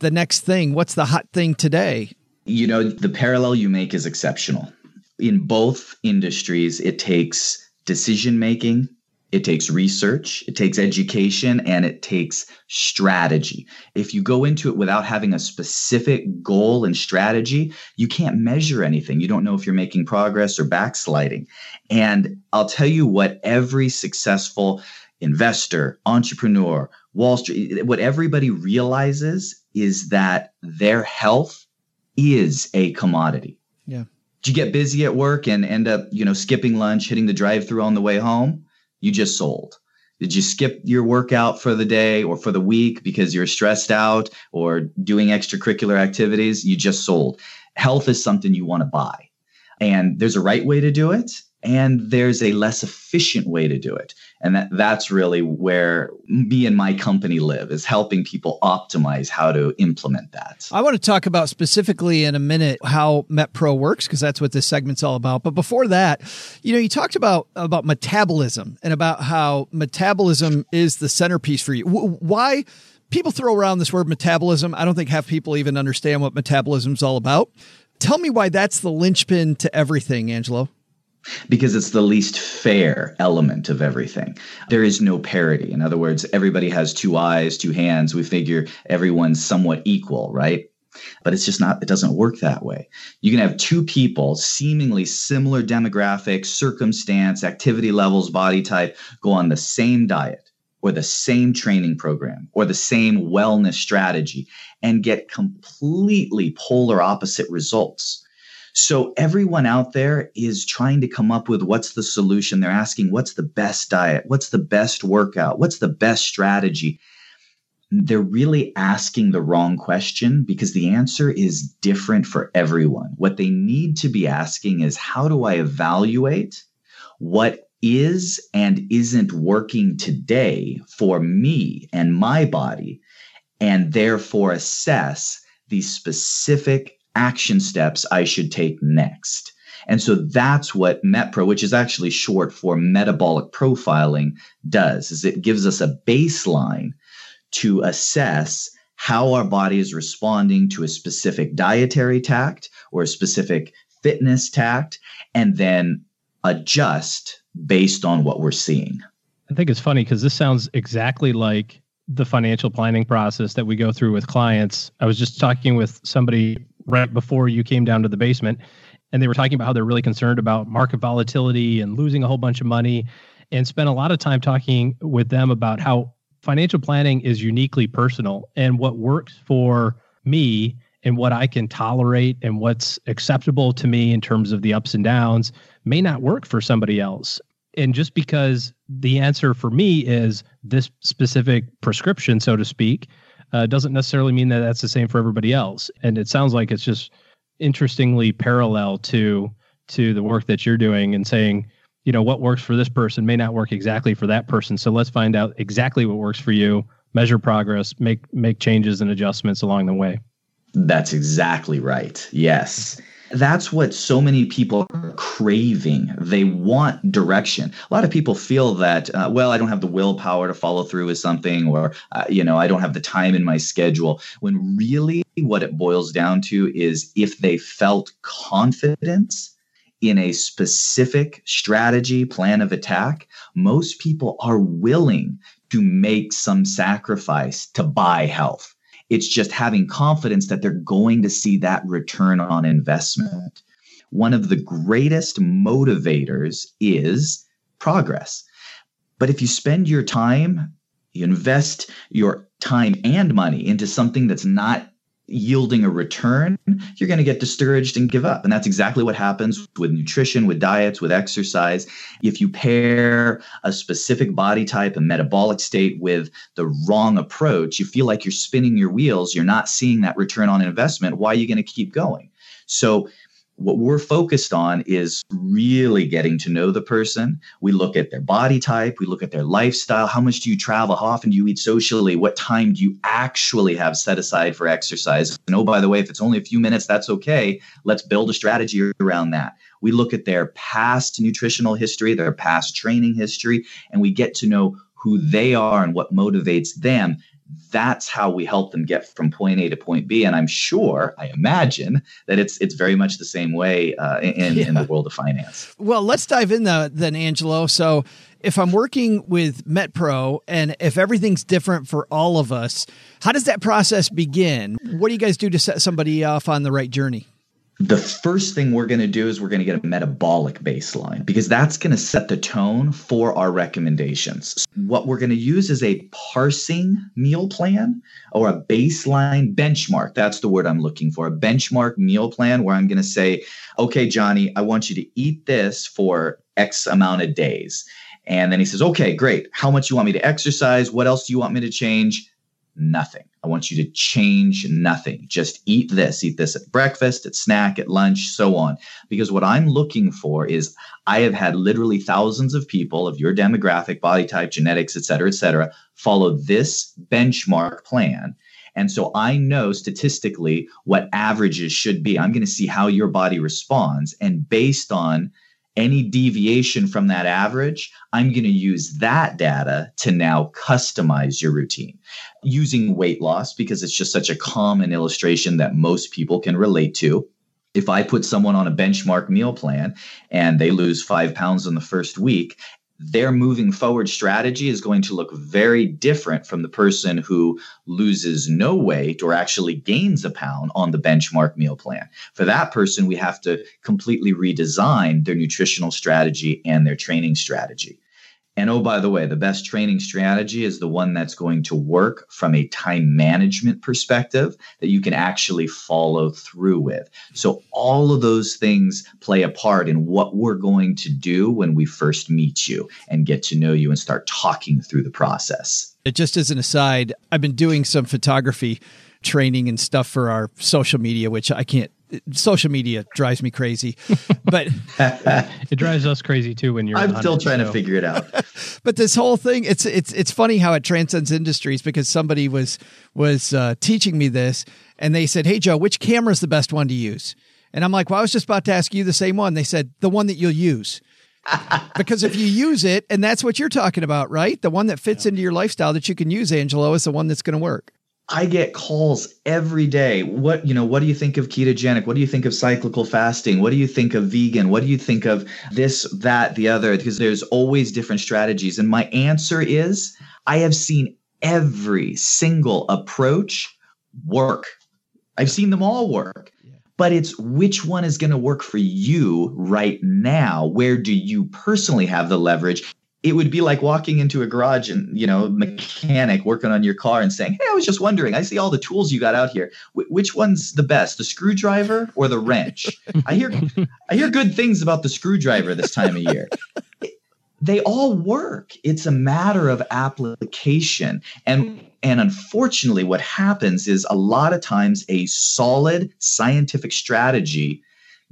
the next thing. What's the hot thing today? You know the parallel you make is exceptional. In both industries it takes decision making it takes research, it takes education, and it takes strategy. If you go into it without having a specific goal and strategy, you can't measure anything. You don't know if you're making progress or backsliding. And I'll tell you what every successful investor, entrepreneur, Wall Street, what everybody realizes is that their health is a commodity. Yeah. Do you get busy at work and end up, you know, skipping lunch, hitting the drive through on the way home? You just sold? Did you skip your workout for the day or for the week because you're stressed out or doing extracurricular activities? You just sold. Health is something you want to buy. And there's a right way to do it and there's a less efficient way to do it. And that that's really where me and my company live is helping people optimize how to implement that. I want to talk about specifically in a minute how metpro works because that's what this segment's all about. But before that you know you talked about about metabolism and about how metabolism is the centerpiece for you. Why people throw around this word metabolism? I don't think half people even understand what metabolism is all about. Tell me why that's the linchpin to everything angelo because it's the least fair element of everything. There is no parity. In other words, everybody has two eyes, two hands. We figure everyone's somewhat equal, right? But it's just not, it doesn't work that way. You can have two people, seemingly similar demographics, circumstance, activity levels, body type, go on the same diet or the same training program or the same wellness strategy and get completely polar opposite results so everyone out there is trying to come up with what's the solution. They're asking what's the best diet? What's the best workout? What's the best strategy? They're really asking the wrong question because the answer is different for everyone. What they need to be asking is how do I evaluate what is and isn't working today for me and my body, and therefore assess the specific action steps I should take next. And so that's what MetPro, which is actually short for metabolic profiling, does is it gives us a baseline to assess how our body is responding to a specific dietary tact or a specific fitness tact and then adjust based on what we're seeing. I think it's funny because this sounds exactly like the financial planning process that we go through with clients. I was just talking with somebody right before you came down to the basement and they were talking about how they're really concerned about market volatility and losing a whole bunch of money and spent a lot of time talking with them about how financial planning is uniquely personal and what works for me and what I can tolerate and what's acceptable to me in terms of the ups and downs may not work for somebody else. And just because the answer for me is this specific prescription, so to speak, uh, doesn't necessarily mean that that's the same for everybody else. And it sounds like it's just interestingly parallel to to the work that you're doing and saying, you know, what works for this person may not work exactly for that person. So let's find out exactly what works for you, measure progress, make make changes and adjustments along the way. That's exactly right. Yes. That's what so many people are craving. They want direction. A lot of people feel that, uh, well, I don't have the willpower to follow through with something, or, uh, you know, I don't have the time in my schedule. When really what it boils down to is if they felt confidence in a specific strategy, plan of attack, most people are willing to make some sacrifice to buy health it's just having confidence that they're going to see that return on investment. One of the greatest motivators is progress. But if you spend your time, you invest your time and money into something that's not yielding a return, you're going to get discouraged and give up. And that's exactly what happens with nutrition, with diets, with exercise. If you pair a specific body type, a metabolic state with the wrong approach, you feel like you're spinning your wheels, you're not seeing that return on investment. Why are you going to keep going? So, what we're focused on is really getting to know the person. We look at their body type, we look at their lifestyle. How much do you travel? How often do you eat socially? What time do you actually have set aside for exercise? And oh, by the way, if it's only a few minutes, that's okay. Let's build a strategy around that. We look at their past nutritional history, their past training history, and we get to know who they are and what motivates them that's how we help them get from point A to point B. And I'm sure, I imagine that it's it's very much the same way uh, in, yeah. in the world of finance. Well, let's dive in the, then, Angelo. So if I'm working with MetPro and if everything's different for all of us, how does that process begin? What do you guys do to set somebody off on the right journey? The first thing we're going to do is we're going to get a metabolic baseline because that's going to set the tone for our recommendations. What we're going to use is a parsing meal plan or a baseline benchmark. That's the word I'm looking for a benchmark meal plan where I'm going to say, okay, Johnny, I want you to eat this for X amount of days. And then he says, okay, great. How much you want me to exercise? What else do you want me to change? Nothing. I want you to change nothing. Just eat this, eat this at breakfast, at snack, at lunch, so on. Because what I'm looking for is I have had literally thousands of people of your demographic, body type, genetics, et cetera, et cetera, follow this benchmark plan. And so I know statistically what averages should be. I'm going to see how your body responds. And based on any deviation from that average, I'm going to use that data to now customize your routine using weight loss because it's just such a common illustration that most people can relate to. If I put someone on a benchmark meal plan and they lose five pounds in the first week their moving forward strategy is going to look very different from the person who loses no weight or actually gains a pound on the benchmark meal plan. For that person, we have to completely redesign their nutritional strategy and their training strategy. And oh, by the way, the best training strategy is the one that's going to work from a time management perspective that you can actually follow through with. So, all of those things play a part in what we're going to do when we first meet you and get to know you and start talking through the process. It just as an aside, I've been doing some photography training and stuff for our social media, which I can't social media drives me crazy, but it drives us crazy too when you're. I'm still trying so. to figure it out. but this whole thing, it's it's it's funny how it transcends industries because somebody was was uh, teaching me this, and they said, "Hey Joe, which camera is the best one to use?" And I'm like, "Well, I was just about to ask you the same one." They said, "The one that you'll use." because if you use it, and that's what you're talking about, right? The one that fits yeah. into your lifestyle that you can use, Angelo, is the one that's going to work. I get calls every day. What, you know, what do you think of ketogenic? What do you think of cyclical fasting? What do you think of vegan? What do you think of this, that, the other? Because there's always different strategies. And my answer is I have seen every single approach work. I've seen them all work. But it's which one is going to work for you right now? Where do you personally have the leverage? It would be like walking into a garage and you know mm-hmm. mechanic working on your car and saying hey i was just wondering i see all the tools you got out here. Wh- which one's the best the screwdriver or the wrench? I hear i hear good things about the screwdriver this time of year. They all work. It's a matter of application. And mm-hmm. and unfortunately what happens is a lot of times a solid scientific strategy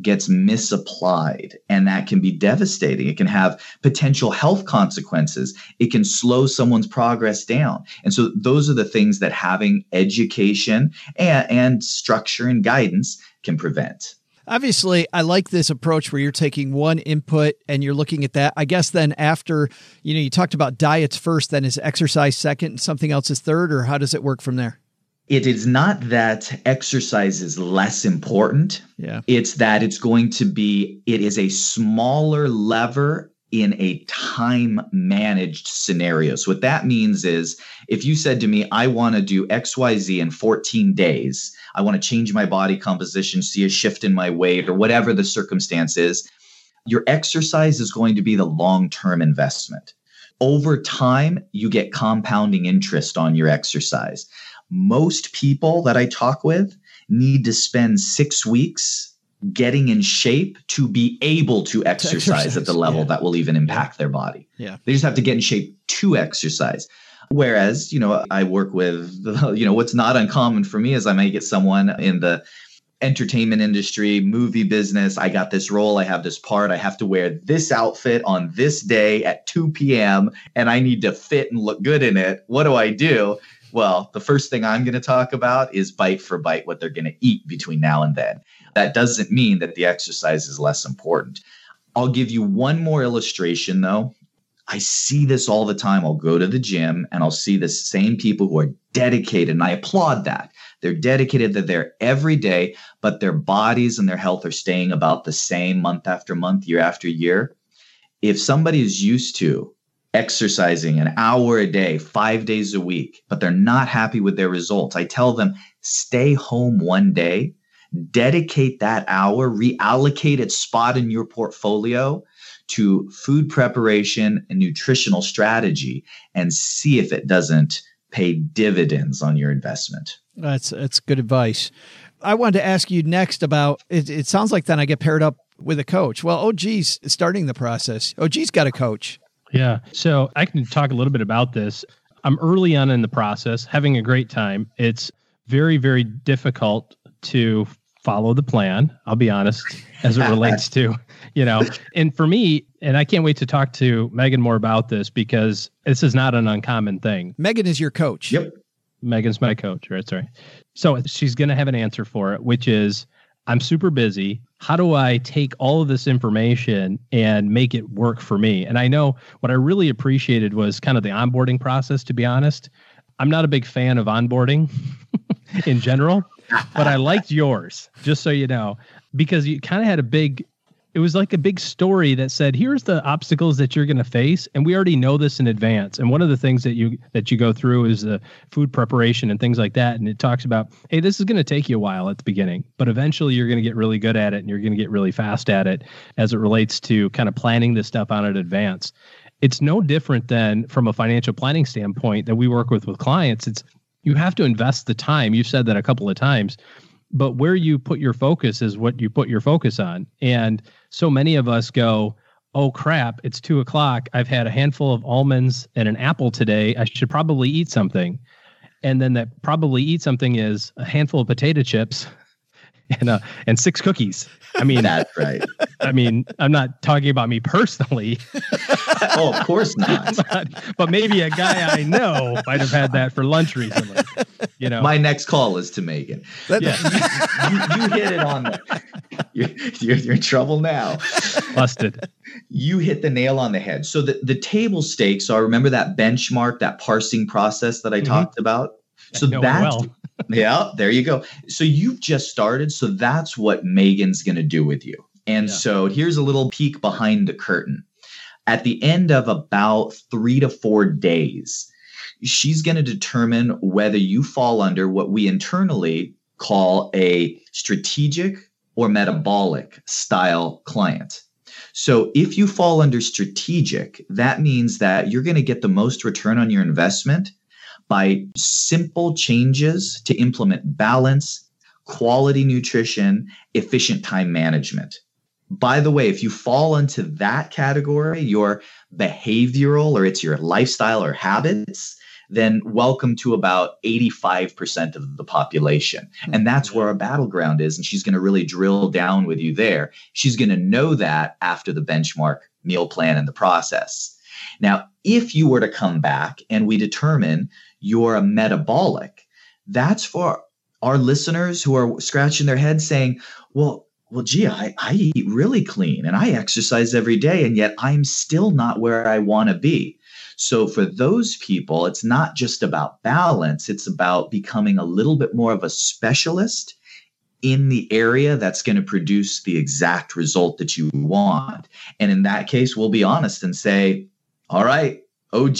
gets misapplied and that can be devastating. It can have potential health consequences. It can slow someone's progress down. And so those are the things that having education and, and structure and guidance can prevent. Obviously i like this approach where you're taking one input and you're looking at that. I guess then after you know you talked about diets first then is exercise second and something else is third or how does it work from there it is not that exercise is less important. Yeah. It's that it's going to be, it is a smaller lever in a time managed scenario. So, what that means is if you said to me, I want to do XYZ in 14 days, I want to change my body composition, see a shift in my weight, or whatever the circumstance is, your exercise is going to be the long term investment. Over time, you get compounding interest on your exercise most people that I talk with need to spend six weeks getting in shape to be able to exercise, exercise at the level yeah. that will even impact their body. Yeah. They just have to get in shape to exercise. Whereas, you know, I work with, you know, what's not uncommon for me is I may get someone in the entertainment industry, movie business. I got this role, I have this part, I have to wear this outfit on this day at 2 p.m., and I need to fit and look good in it. What do I do? Well, the first thing I'm going to talk about is bite for bite what they're going to eat between now and then. That doesn't mean that the exercise is less important. I'll give you one more illustration though. I see this all the time. I'll go to the gym and I'll see the same people who are dedicated, and I applaud that. They're dedicated, they're there every day, but their bodies and their health are staying about the same month after month, year after year. If somebody is used to exercising an hour a day, five days a week, but they're not happy with their results, I tell them stay home one day, dedicate that hour, reallocate its spot in your portfolio to food preparation and nutritional strategy and see if it doesn't pay dividends on your investment. That's that's good advice. I wanted to ask you next about it, it sounds like then I get paired up with a coach. Well, oh, OG's starting the process. Oh, OG's got a coach. Yeah. So I can talk a little bit about this. I'm early on in the process, having a great time. It's very, very difficult to follow the plan. I'll be honest, as it relates to, you know, and for me, and I can't wait to talk to Megan more about this because this is not an uncommon thing. Megan is your coach. Yep. Megan's my coach, right? Sorry. So she's going to have an answer for it, which is I'm super busy. How do I take all of this information and make it work for me? And I know what I really appreciated was kind of the onboarding process, to be honest. I'm not a big fan of onboarding in general, but I liked yours, just so you know, because you kind of had a big it was like a big story that said here's the obstacles that you're going to face and we already know this in advance. And one of the things that you that you go through is the food preparation and things like that and it talks about hey this is going to take you a while at the beginning but eventually you're going to get really good at it and you're going to get really fast at it as it relates to kind of planning this stuff out in advance. It's no different than from a financial planning standpoint that we work with with clients. It's you have to invest the time. You've said that a couple of times but where you put your focus is what you put your focus on. And so many of us go, oh crap, it's two o'clock. I've had a handful of almonds and an apple today. I should probably eat something. And then that probably eat something is a handful of potato chips and uh and six cookies. I mean that's right. I mean, I'm not talking about me personally. oh, of course not. but, but, maybe a guy I know might have had that for lunch recently. You know, my next call is to Megan. Yeah. You, you, you, hit it on. The, you're, you're, you're in trouble now. Busted. You hit the nail on the head. So the the table stakes are. Remember that benchmark, that parsing process that I mm-hmm. talked about. So that's well. yeah, there you go. So you've just started. So that's what Megan's going to do with you. And yeah. so here's a little peek behind the curtain. At the end of about three to four days, she's going to determine whether you fall under what we internally call a strategic or metabolic style client. So if you fall under strategic, that means that you're going to get the most return on your investment by simple changes to implement balance, quality nutrition, efficient time management. By the way, if you fall into that category, your behavioral or it's your lifestyle or habits, then welcome to about 85% of the population. Hmm. And that's where our battleground is. And she's going to really drill down with you there. She's going to know that after the benchmark meal plan and the process. Now, if you were to come back and we determine you're a metabolic, that's for our listeners who are scratching their heads saying, well, well, gee, I, I eat really clean and I exercise every day, and yet I'm still not where I want to be. So, for those people, it's not just about balance, it's about becoming a little bit more of a specialist in the area that's going to produce the exact result that you want. And in that case, we'll be honest and say, all right, OG,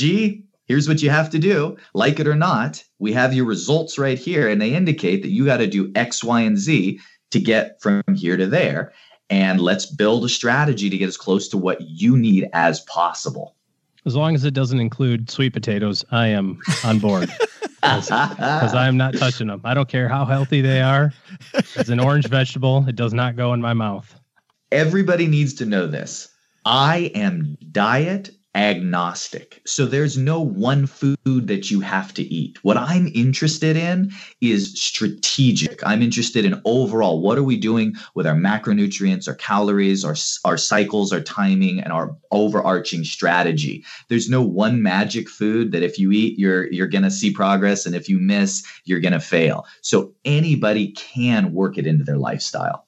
here's what you have to do. Like it or not, we have your results right here, and they indicate that you got to do X, Y, and Z to get from here to there. And let's build a strategy to get as close to what you need as possible. As long as it doesn't include sweet potatoes, I am on board. Because I am not touching them. I don't care how healthy they are. It's an orange vegetable. It does not go in my mouth. Everybody needs to know this. I am diet agnostic. So there's no one food that you have to eat. What I'm interested in is strategic. I'm interested in overall what are we doing with our macronutrients, our calories, our, our cycles, our timing, and our overarching strategy. There's no one magic food that if you eat, you're you're gonna see progress, and if you miss, you're gonna fail. So anybody can work it into their lifestyle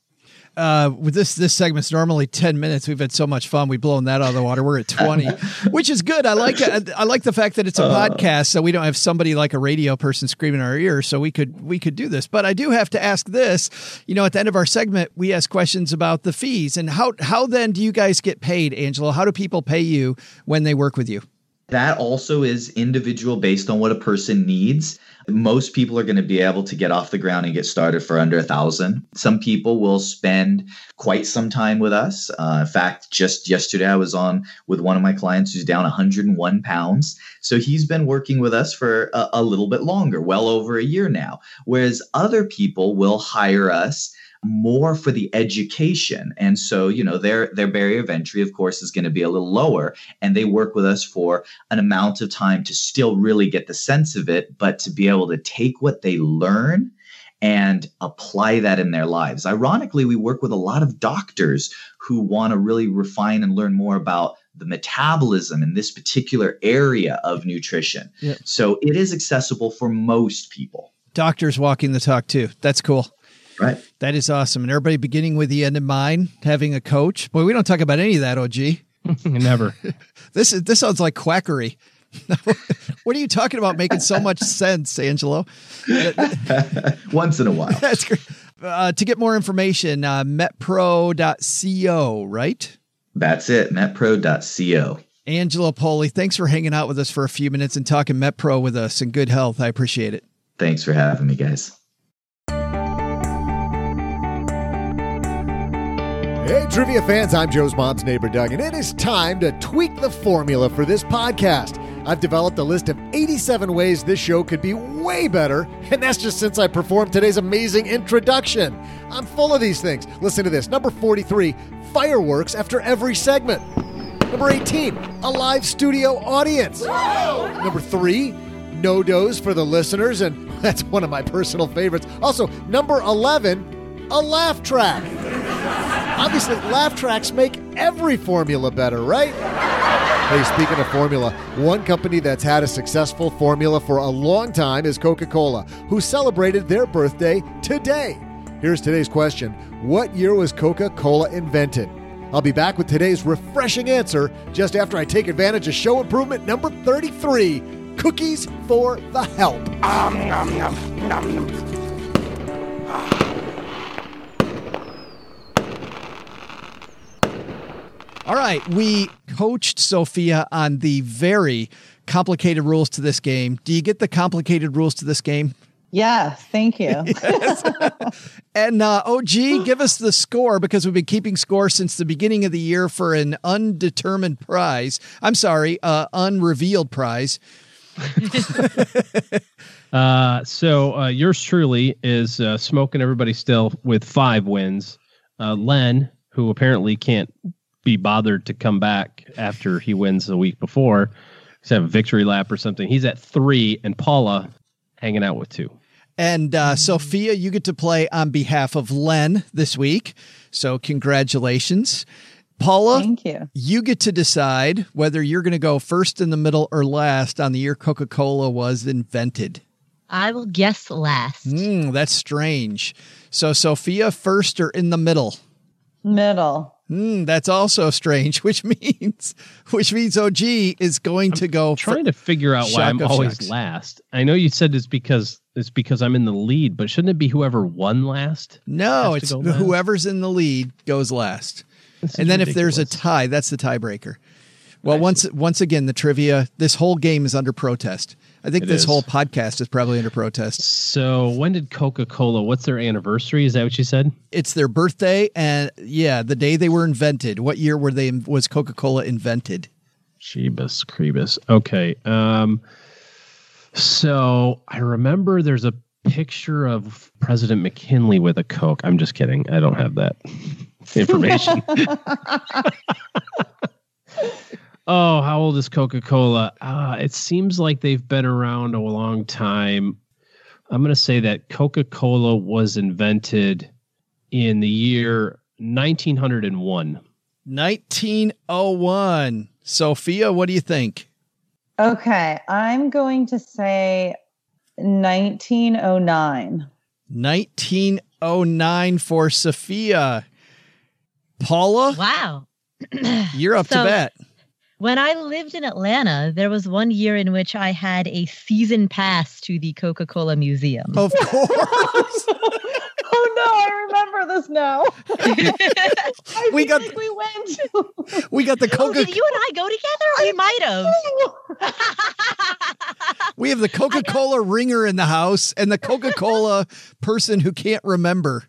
uh, with this this segment's normally 10 minutes. We've had so much fun we've blown that out of the water. We're at 20 which is good. I like it. I like the fact that it's a uh, podcast so we don't have somebody like a radio person screaming in our ear so we could we could do this. But i do have to ask this you know at the end of our segment we ask questions about the fees. And how how then do you guys get paid angelo? How do people pay you when they work with you? That also is individual based on what a person needs most people are going to be able to get off the ground and get started for under a thousand. Some people will spend quite some time with us. Uh, in fact, just yesterday I was on with one of my clients who's down 101 pounds. So he's been working with us for a, a little bit longer, well over a year now. Whereas other people will hire us more for the education. And so you know their their barrier of entry of course is going to be a little lower. And they work with us for an amount of time to still really get the sense of it but to be able to take what they learn and apply that in their lives. Ironically we work with a lot of doctors who want to really refine and learn more about the metabolism in this particular area of nutrition. Yep. so it is accessible for most people. Doctors walking the talk too. That's cool Right. That is awesome. And everybody beginning with the end in mind, having a coach. Boy, we don't talk about any of that, OG. Never. this is this sounds like quackery. what are you talking about making so much sense, Angelo? Once in a while. That's great. Uh, to get more information, uh, metpro.co, right? That's it, metpro.co. Angelo Poli, thanks for hanging out with us for a few minutes and talking MetPro with us in good health. I appreciate it. Thanks for having me, guys. Hey, trivia fans, I'm Joe's mom's neighbor, Doug, and it is time to tweak the formula for this podcast. I've developed a list of 87 ways this show could be way better, and that's just since I performed today's amazing introduction. I'm full of these things. Listen to this. Number 43 fireworks after every segment. Number 18, a live studio audience. Number 3, no dos for the listeners, and that's one of my personal favorites. Also, number 11, a laugh track. Obviously, laugh tracks make every formula better, right? Hey, speaking of formula, one company that's had a successful formula for a long time is Coca Cola, who celebrated their birthday today. Here's today's question What year was Coca Cola invented? I'll be back with today's refreshing answer just after I take advantage of show improvement number 33 Cookies for the Help. Um, nom, nom, nom, All right, we coached Sophia on the very complicated rules to this game. Do you get the complicated rules to this game? Yeah, thank you. and uh, OG, give us the score because we've been keeping score since the beginning of the year for an undetermined prize. I'm sorry, uh, unrevealed prize. uh, so uh, yours truly is uh, smoking everybody still with five wins. Uh, Len, who apparently can't be bothered to come back after he wins the week before. He's have a victory lap or something. He's at three, and Paula hanging out with two. And uh, Sophia, you get to play on behalf of Len this week. So congratulations. Paula, thank you. You get to decide whether you're going to go first in the middle or last on the year Coca Cola was invented. I will guess last. Mm, that's strange. So, Sophia, first or in the middle? Middle. Mm, that's also strange, which means which means OG is going I'm to go. Trying to figure out why I'm always shocks. last. I know you said it's because it's because I'm in the lead, but shouldn't it be whoever won last? No, it's whoever's in the lead goes last, this and then ridiculous. if there's a tie, that's the tiebreaker. Well, once once again, the trivia. This whole game is under protest. I think it this is. whole podcast is probably under protest. So, when did Coca Cola? What's their anniversary? Is that what you said? It's their birthday, and yeah, the day they were invented. What year were they? Was Coca Cola invented? Jeebus Creebus. Okay. Um. So I remember there's a picture of President McKinley with a Coke. I'm just kidding. I don't have that information. Oh, how old is Coca Cola? Uh, it seems like they've been around a long time. I'm going to say that Coca Cola was invented in the year 1901. 1901. Sophia, what do you think? Okay, I'm going to say 1909. 1909 for Sophia. Paula? Wow. You're up So- to bat. When I lived in Atlanta, there was one year in which I had a season pass to the Coca Cola Museum. Of course. oh no, I remember this now. I We got- like we went. We got the Oh, Coca did you and I go together? We might have. We have the Coca-Cola ringer in the house and the Coca-Cola person who can't remember.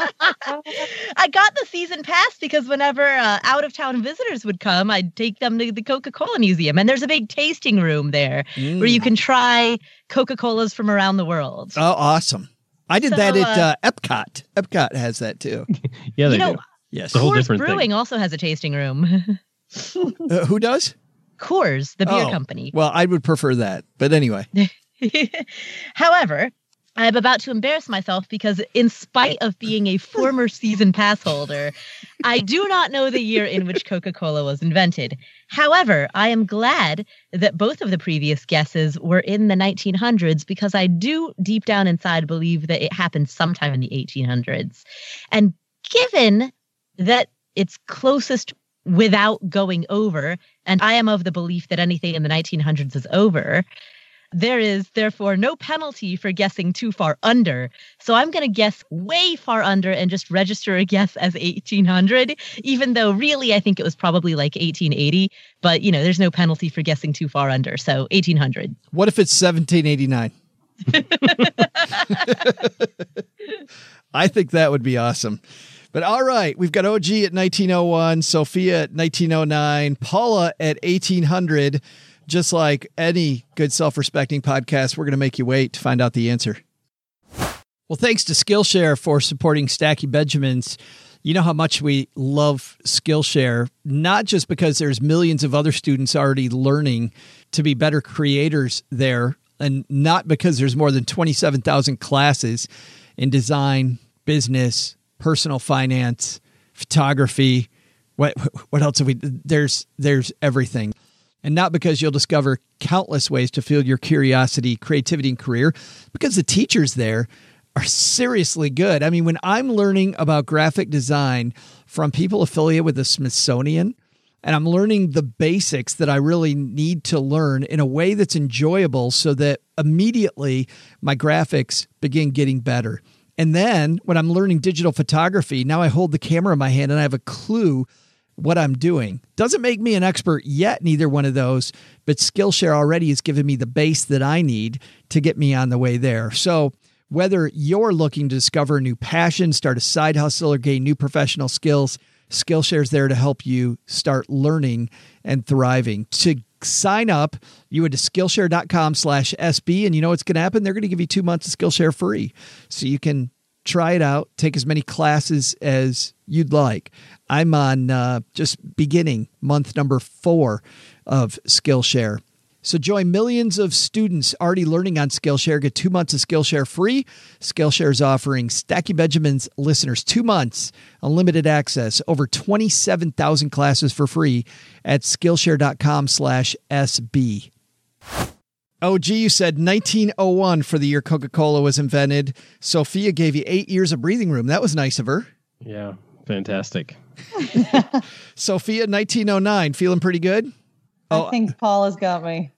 I got the season pass because whenever uh, out of town visitors would come, I'd take them to the Coca Cola Museum. And there's a big tasting room there where you can try Coca Colas from around the world. Oh, awesome. I did So, that at uh, uh, Epcot. Epcot has that too. Yeah, they you know, do. Yes. It's a whole Coors different Brewing thing. also has a tasting room. Uh, who does? Coors, the beer Oh, company. Well, I would prefer that. But anyway. However, I'm about to embarrass myself because, in spite of being a former season pass holder, I do not know the year in which Coca Cola was invented. However, I am glad that both of the previous guesses were in the 1900s because I do deep down inside believe that it happened sometime in the 1800s. And given that it's closest without going over, and I am of the belief that anything in the 1900s is over, there is therefore no penalty for guessing too far under. So I'm going to guess way far under and just register a guess as 1800, even though really I think it was probably like 1880. But, you know, there's no penalty for guessing too far under. So 1800. What if it's 1789? I think that would be awesome. But all right, we've got OG at 1901, Sophia at 1909, Paula at 1800. Just like any good self respecting podcast, we're going to make you wait to find out the answer. Well, thanks to Skillshare for supporting Stacking Benjamins. You know how much we love Skillshare, not just because there's millions of other students already learning to be better creators there, and not because there's more than 27,000 classes in design, business, personal finance, photography. What what else have we? There's there's everything and not because you'll discover countless ways to fuel your curiosity, creativity, and career, because the teachers there are seriously good. I mean, when I'm learning about graphic design from people affiliated with the Smithsonian, and I'm learning the basics that I really need to learn in a way that's enjoyable so that immediately my graphics begin getting better. And then when I'm learning digital photography, now I hold the camera in my hand and I have a clue what I'm doing. Doesn't make me an expert yet in either one of those, but Skillshare already has given me the base that I need to get me on the way there. So, whether you're looking to discover a new passion, start a side hustle, or gain new professional skills, Skillshare is there to help you start learning and thriving. To sign up, you would to Skillshare.com slash SB, and you know what's going to happen? They're going to give you two months of Skillshare free. So you can try it out, take as many classes as you'd like. I'm on uh, just beginning month number four of Skillshare. So join millions of students already learning on Skillshare. Get two months of Skillshare free. Skillshare is offering Stacking Benjamin's listeners two months unlimited access, over 27,000 classes for free at Skillshare.com slash SB. Oh, gee, you said 1901 for the year Coca Cola was invented. Sophia gave you eight years of breathing room. That was nice of her. Yeah, fantastic. Sophia, 1909, feeling pretty good? Oh. I think Paul has got me.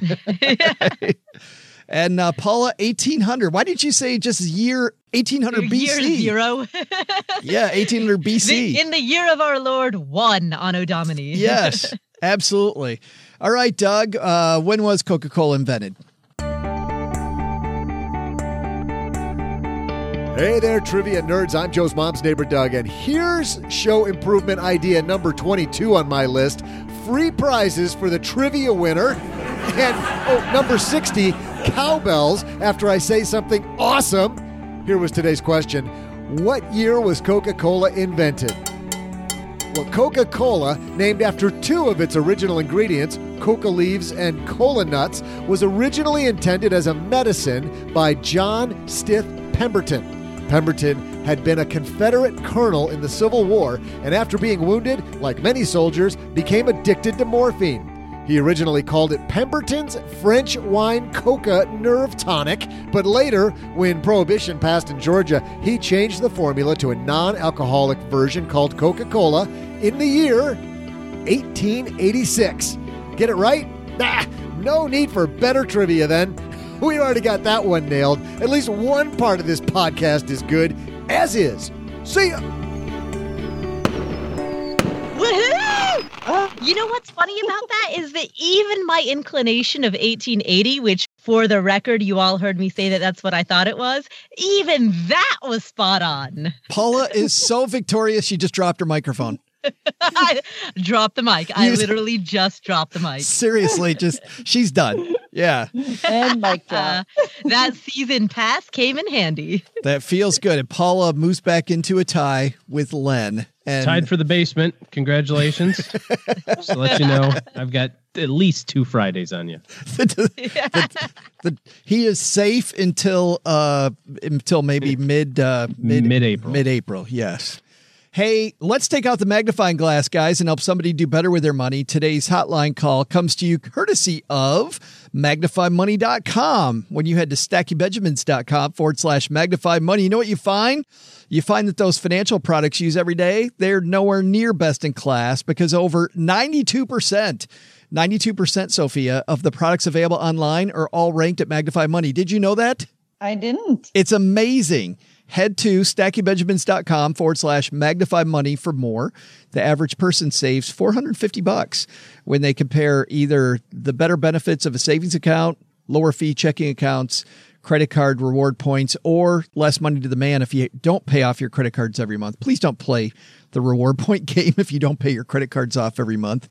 And uh, Paula, 1800. Why did you say just year 1800 BC? Year zero. Yeah, 1800 BC. The- in the year of our Lord, one Anno Domini. yes, absolutely. All right, Doug, uh, when was Coca Cola invented? Hey there, trivia nerds. I'm Joe's mom's neighbor, Doug, and here's show improvement idea number 22 on my list free prizes for the trivia winner. And oh, number 60, cowbells after I say something awesome. Here was today's question What year was Coca Cola invented? Well, Coca Cola, named after two of its original ingredients, coca leaves and cola nuts, was originally intended as a medicine by John Stith Pemberton. Pemberton had been a Confederate colonel in the Civil War and, after being wounded, like many soldiers, became addicted to morphine. He originally called it Pemberton's French Wine Coca Nerve Tonic, but later, when Prohibition passed in Georgia, he changed the formula to a non alcoholic version called Coca Cola in the year 1886. Get it right? No need for better trivia then. We already got that one nailed. At least one part of this podcast is good, as is. See ya. Woohoo! You know what's funny about that is that even my inclination of 1880, which for the record, you all heard me say that that's what I thought it was, even that was spot on. Paula is so victorious, she just dropped her microphone. I dropped the mic. I literally just dropped the mic. Seriously, just she's done. Yeah. And mic drop. Uh, that season pass came in handy. That feels good. And Paula moves back into a tie with Len. And Tied for the basement. Congratulations. Just to let you know, I've got at least two Fridays on you. the, the, he is safe until uh until maybe mid uh mid Mid-April. Mid-April, yes. Hey, let's take out the magnifying glass, guys, and help somebody do better with their money. Today's hotline call comes to you courtesy of magnifymoney.com. When you head to stackingbenjamins.com forward slash magnify money, you know what you find? You find that those financial products you use every day, they're nowhere near best in class because over 92%, 92%, Sophia, of the products available online are all ranked at Magnify Money. Did you know that? I didn't. It's amazing. Head to stackingbenjamins.com forward slash magnify money for more. The average person saves 450 bucks when they compare either the better benefits of a savings account, lower fee checking accounts, credit card reward points, or less money to the man if you don't pay off your credit cards every month. Please don't play the reward point game if you don't pay your credit cards off every month.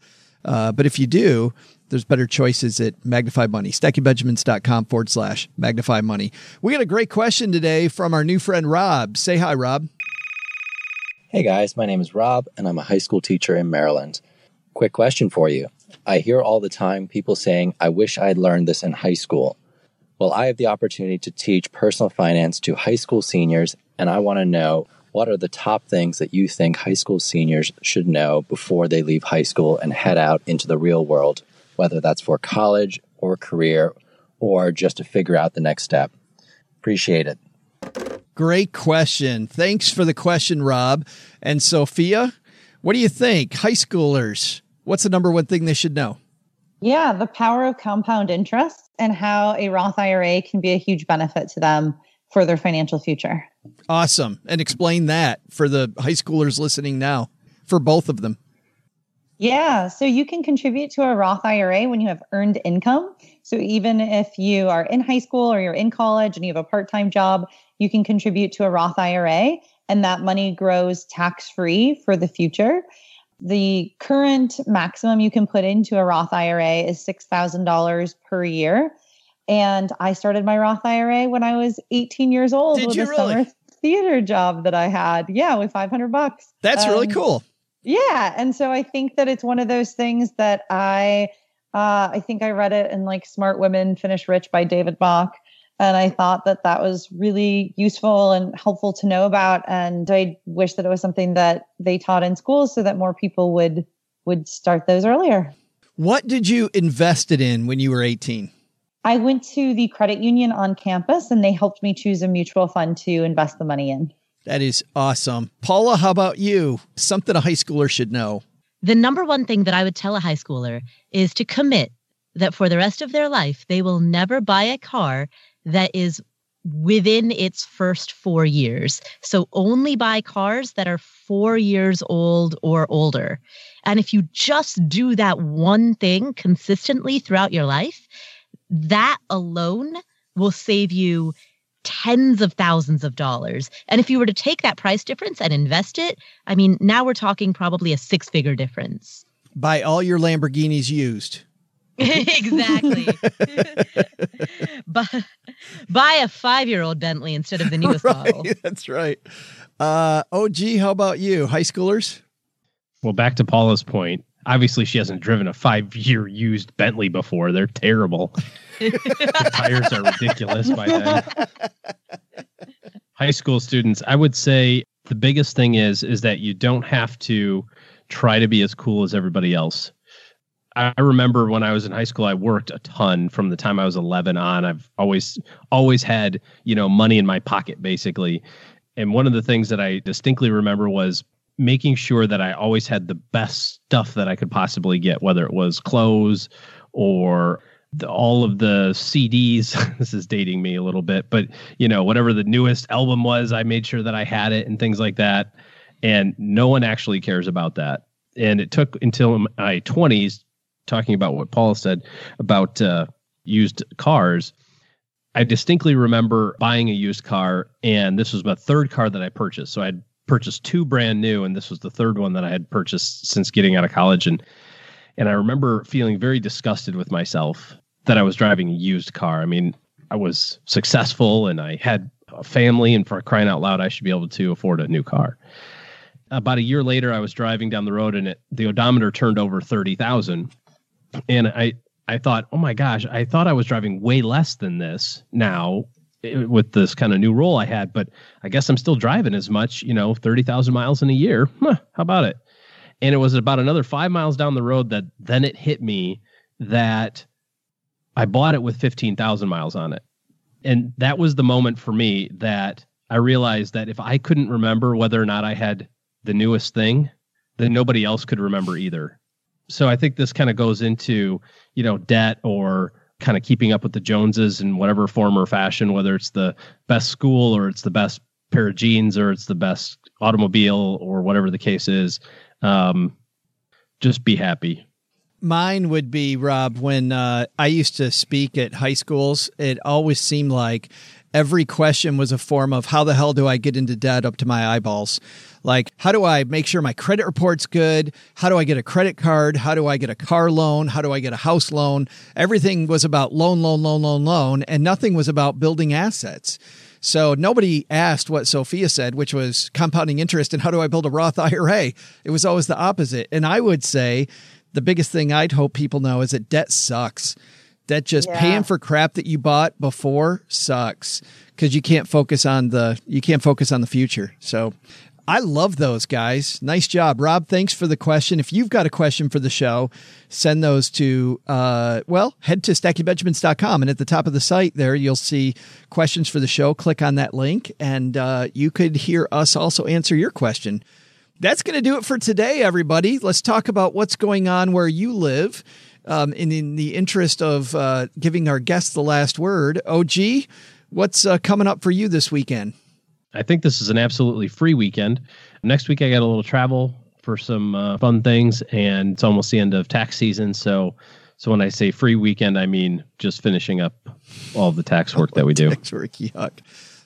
Uh, but if you do, there's better choices at Magnify Money. StackingBenjamins.com forward slash Magnify Money. We got a great question today from our new friend Rob. Say hi, Rob. Hey guys, my name is Rob, and I'm a high school teacher in Maryland. Quick question for you. I hear all the time people saying, I wish I had learned this in high school. Well, I have the opportunity to teach personal finance to high school seniors, and I want to know what are the top things that you think high school seniors should know before they leave high school and head out into the real world, whether that's for college or career or just to figure out the next step. Appreciate it. Great question. Thanks for the question, Rob. And Sophia, what do you think? High schoolers, what's the number one thing they should know? Yeah, the power of compound interest and how a Roth IRA can be a huge benefit to them for their financial future. Awesome. And explain that for the high schoolers listening now, for both of them. Yeah, so you can contribute to a Roth IRA when you have earned income. So even if you are in high school or you're in college and you have a part time job, you can contribute to a Roth IRA and that money grows tax free for the future. The current maximum you can put into a Roth IRA is $6,000 per year. And I started my Roth IRA when I was 18 years old Did with you a really? summer theater job that I had. Yeah, with 500 bucks. That's really Um, cool. yeah, and so I think that it's one of those things that I uh, I think I read it in like Smart Women Finish Rich by David Bach, and I thought that that was really useful and helpful to know about. And I wish that it was something that they taught in schools so that more people would would start those earlier. What did you invest it in when you were 18? I went to the credit union on campus, and they helped me choose a mutual fund to invest the money in. That is awesome. Paula, how about you? Something a high schooler should know. The number one thing that I would tell a high schooler is to commit that for the rest of their life, they will never buy a car that is within its first four years. So only buy cars that are four years old or older. And if you just do that one thing consistently throughout your life, that alone will save you tens of thousands of dollars. And if you were to take that price difference and invest it, I mean, now we're talking probably a six figure difference. Buy all your Lamborghinis used. exactly. buy, buy a five year old Bentley instead of the newest model. That's right. Uh, OG, how about you? High schoolers? Well, back to Paula's point. Obviously, she hasn't driven a five-year used Bentley before. They're terrible. the tires are ridiculous by then. High school students, I would say the biggest thing is is that you don't have to try to be as cool as everybody else. I remember when I was in high school, I worked a ton from the time I was 11 on. I've always, always had, you know, money in my pocket basically. And one of the things that I distinctly remember was making sure that I always had the best stuff that I could possibly get, whether it was clothes or the, all of the CDs. this is dating me a little bit, but you know, whatever the newest album was, I made sure that I had it and things like that. And no one actually cares about that. And it took until my 20s talking about what Paul said about uh, used cars, I distinctly remember buying a used car, and this was my third car that I purchased. So I purchased two brand new, and this was the third one that I had purchased since getting out of college. And and I remember feeling very disgusted with myself that I was driving a used car. I mean, I was successful and I had a family, and for crying out loud, I should be able to afford a new car. About a year later, I was driving down the road, and it, the odometer turned over thirty thousand and I I thought, oh my gosh, I thought I was driving way less than this now Uh, with this kind of new role I had, but I guess I'm still driving as much, you know, 30,000 miles in a year. Huh, how about it? And it was about another five miles down the road that then it hit me that I bought it with 15,000 miles on it. And that was the moment for me that I realized that if I couldn't remember whether or not I had the newest thing, then nobody else could remember either so I think this kind of goes into, you know, debt or kind of keeping up with the Joneses in whatever form or fashion, whether it's the best school or it's the best pair of jeans or it's the best automobile or whatever the case is. Um, just be happy. Mine would be Rob. When uh, I used to speak at high schools, it always seemed like every question was a form of how the hell do I get into debt up to my eyeballs? Like, how do I make sure my credit report's good? How do I get a credit card? How do I get a car loan? How do I get a house loan? Everything was about loan, loan, loan, loan, loan, and nothing was about building assets. So nobody asked what Sophia said, which was compounding interest and how do I build a Roth IRA? It was always the opposite. And I would say the biggest thing I'd hope people know is that debt sucks that just yeah. paying for crap that you bought before sucks because you can't focus on the you can't focus on the future. So I love those guys. Nice job, Rob. Thanks for the question. If you've got a question for the show, send those to, uh, well, head to stackingbenjamins.com. And at the top of the site there, you'll see questions for the show. Click on that link, and uh, you could hear us also answer your question. That's going to do it for today, everybody. Let's talk about what's going on where you live um, in, in the interest of uh, giving our guests the last word, OG, what's uh, coming up for you this weekend? I think this is an absolutely free weekend. Next week, I got a little travel for some uh, fun things, and it's almost the end of tax season. So, so when I say free weekend, I mean just finishing up all the tax work that we do. Tax work, yuck.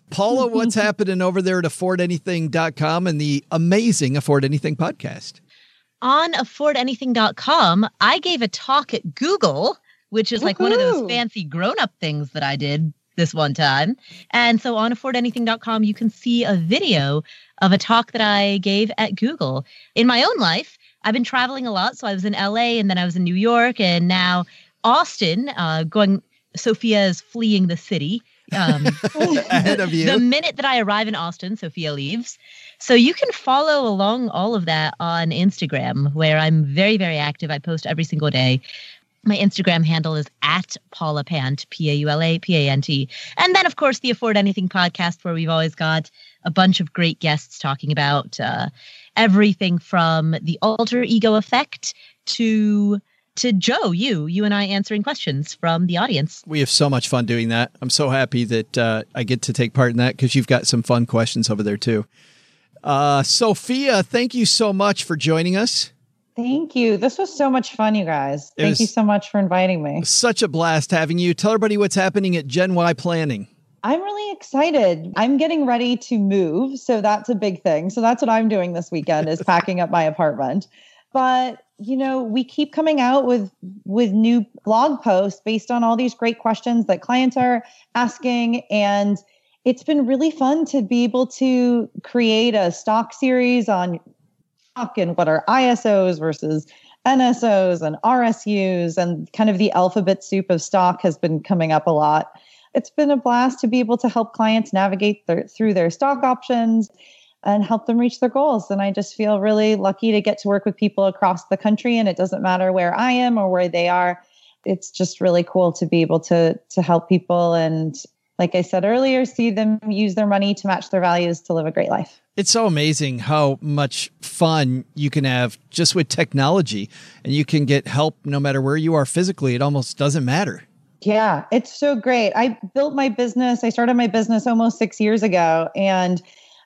Paula, what's happening over there at affordanything.com and the amazing Afford Anything podcast? on affordanything.com, I gave a talk at Google, which is like Woo-hoo. one of those fancy grown up things that I did this one time. And so on affordanything.com, you can see a video of a talk that I gave at Google. In my own life, I've been traveling a lot. So I was in LA and then I was in New York and now Austin, uh, going, Sophia is fleeing the city. Um, Ahead of you. The minute that I arrive in Austin, Sophia leaves. So you can follow along all of that on Instagram, where I'm very, very active. I post every single day. My Instagram handle is at Paula Pant, P A U L A P A N T. And then, of course, the Afford Anything podcast, where we've always got a bunch of great guests talking about uh, everything from the alter ego effect to to Joe, you, you and I answering questions from the audience. We have so much fun doing that. I'm so happy that uh, I get to take part in that because you've got some fun questions over there too. Uh, Sophia, thank you so much for joining us. Thank you. This was so much fun, you guys. Thank you so much for inviting me. Such a blast having you. Tell everybody what's happening at Gen Y Planning. I'm really excited. I'm getting ready to move, so that's a big thing. So that's what I'm doing this weekend is packing up my apartment. But, you know, we keep coming out with with new blog posts based on all these great questions that clients are asking and it's been really fun to be able to create a stock series on and what are ISOs versus NSOs and RSUs and kind of the alphabet soup of stock has been coming up a lot. It's been a blast to be able to help clients navigate their, through their stock options and help them reach their goals. And I just feel really lucky to get to work with people across the country. And it doesn't matter where I am or where they are. It's just really cool to be able to to help people and like I said earlier, see them use their money to match their values to live a great life. It's so amazing how much fun you can have just with technology and you can get help no matter where you are physically. It almost doesn't matter. Yeah, it's so great. I built my business, I started my business almost six years ago, and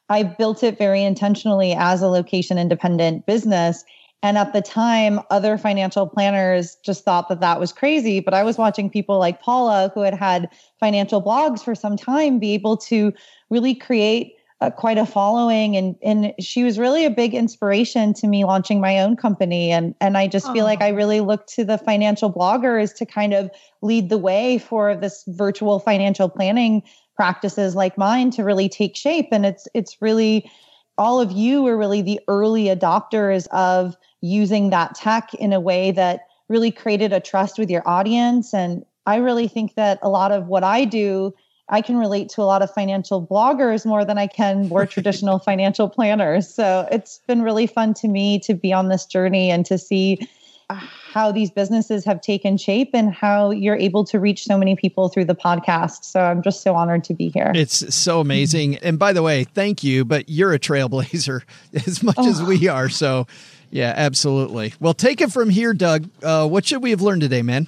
I built it very intentionally as a location independent business. And at the time, other financial planners just thought that that was crazy. But I was watching people like Paula, who had had financial blogs for some time, be able to really create uh, quite a following. And, and she was really a big inspiration to me launching my own company. And, and I just Aww. feel like I really look to the financial bloggers to kind of lead the way for this virtual financial planning practices like mine to really take shape. And it's, it's really, all of you were really the early adopters of using that tech in a way that really created a trust with your audience. And I really think that a lot of what I do, I can relate to a lot of financial bloggers more than I can more traditional financial planners. So it's been really fun to me to be on this journey and to see how these businesses have taken shape and how you're able to reach so many people through the podcast. So I'm just so honored to be here. It's so amazing. And by the way, thank you, but you're a trailblazer as much oh. as we are. So yeah, absolutely. Well, take it from here, Doug. Uh, what should we have learned today, man?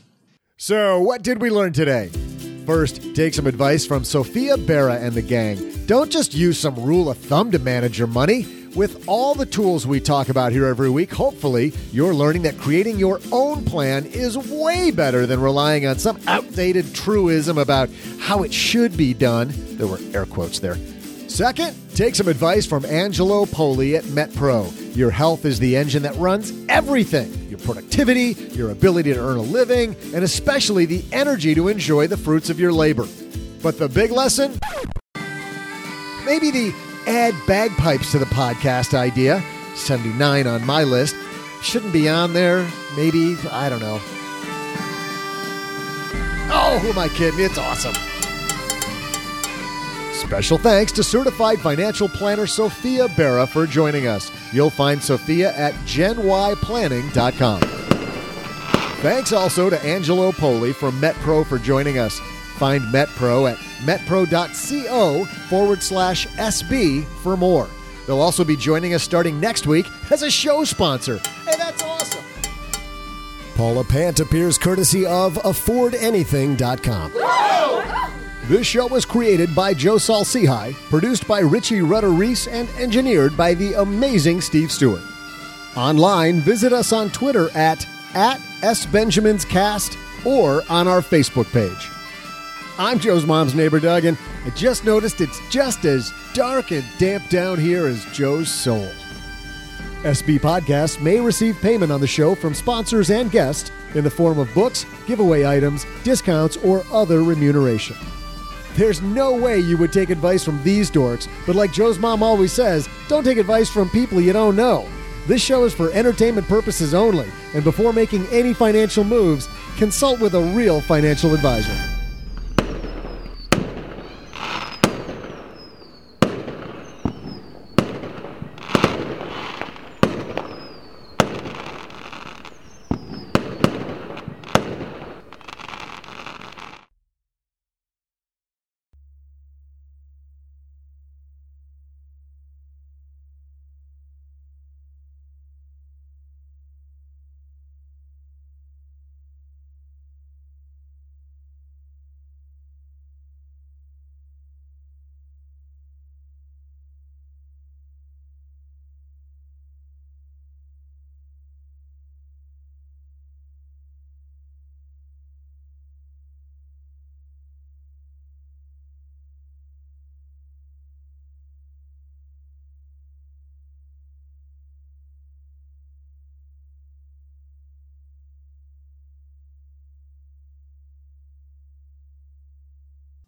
So, what did we learn today? First, take some advice from Sophia Bera and the gang. Don't just use some rule of thumb to manage your money. With all the tools we talk about here every week, hopefully you're learning that creating your own plan is way better than relying on some outdated truism about how it should be done. There were air quotes there. Second, take some advice from Angelo Poli at MetPro. Your health is the engine that runs everything your productivity, your ability to earn a living, and especially the energy to enjoy the fruits of your labor. But the big lesson? Maybe the add bagpipes to the podcast idea. 79 on my list. Shouldn't be on there. Maybe, I don't know. Oh, who am I kidding? It's awesome. Special thanks to certified financial planner Sophia Bera for joining us. You'll find Sophia at genyplanning.com. Thanks also to Angelo Poli from MetPro for joining us. Find MetPro at metpro.co forward slash SB for more. They'll also be joining us starting next week as a show sponsor. Hey, that's awesome. Paula Pant appears courtesy of AffordAnything.com. This show was created by Joe Saul-Sehy, produced by Richie Rudder Reese, and engineered by the amazing Steve Stewart. Online, visit us on Twitter at, at SBenjaminsCast or on our Facebook page. I'm Joe's mom's neighbor, Doug, and I just noticed it's just as dark and damp down here as Joe's soul. SB Podcasts may receive payment on the show from sponsors and guests in the form of books, giveaway items, discounts, or other remuneration. There's no way you would take advice from these dorks, but like Joe's mom always says, don't take advice from people you don't know. This show is for entertainment purposes only, and before making any financial moves, consult with a real financial advisor.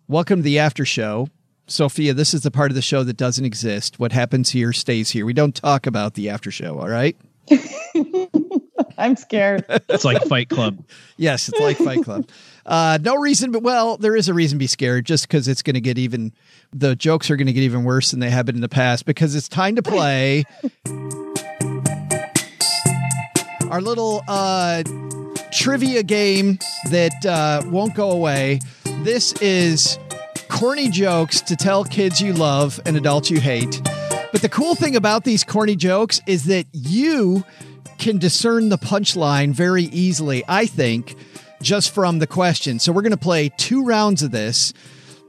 Welcome to the after show. Sophia, this is the part of the show that doesn't exist. What happens here stays here. We don't talk about the after show, all right? I'm scared. It's like Fight Club. yes, it's like Fight Club. Uh, no reason, but well, there is a reason to be scared just because it's going to get even, the jokes are going to get even worse than they have been in the past because it's time to play our little uh, trivia game that uh, won't go away. This is corny jokes to tell kids you love and adults you hate. But the cool thing about these corny jokes is that you can discern the punchline very easily, I think, just from the question. So we're going to play two rounds of this.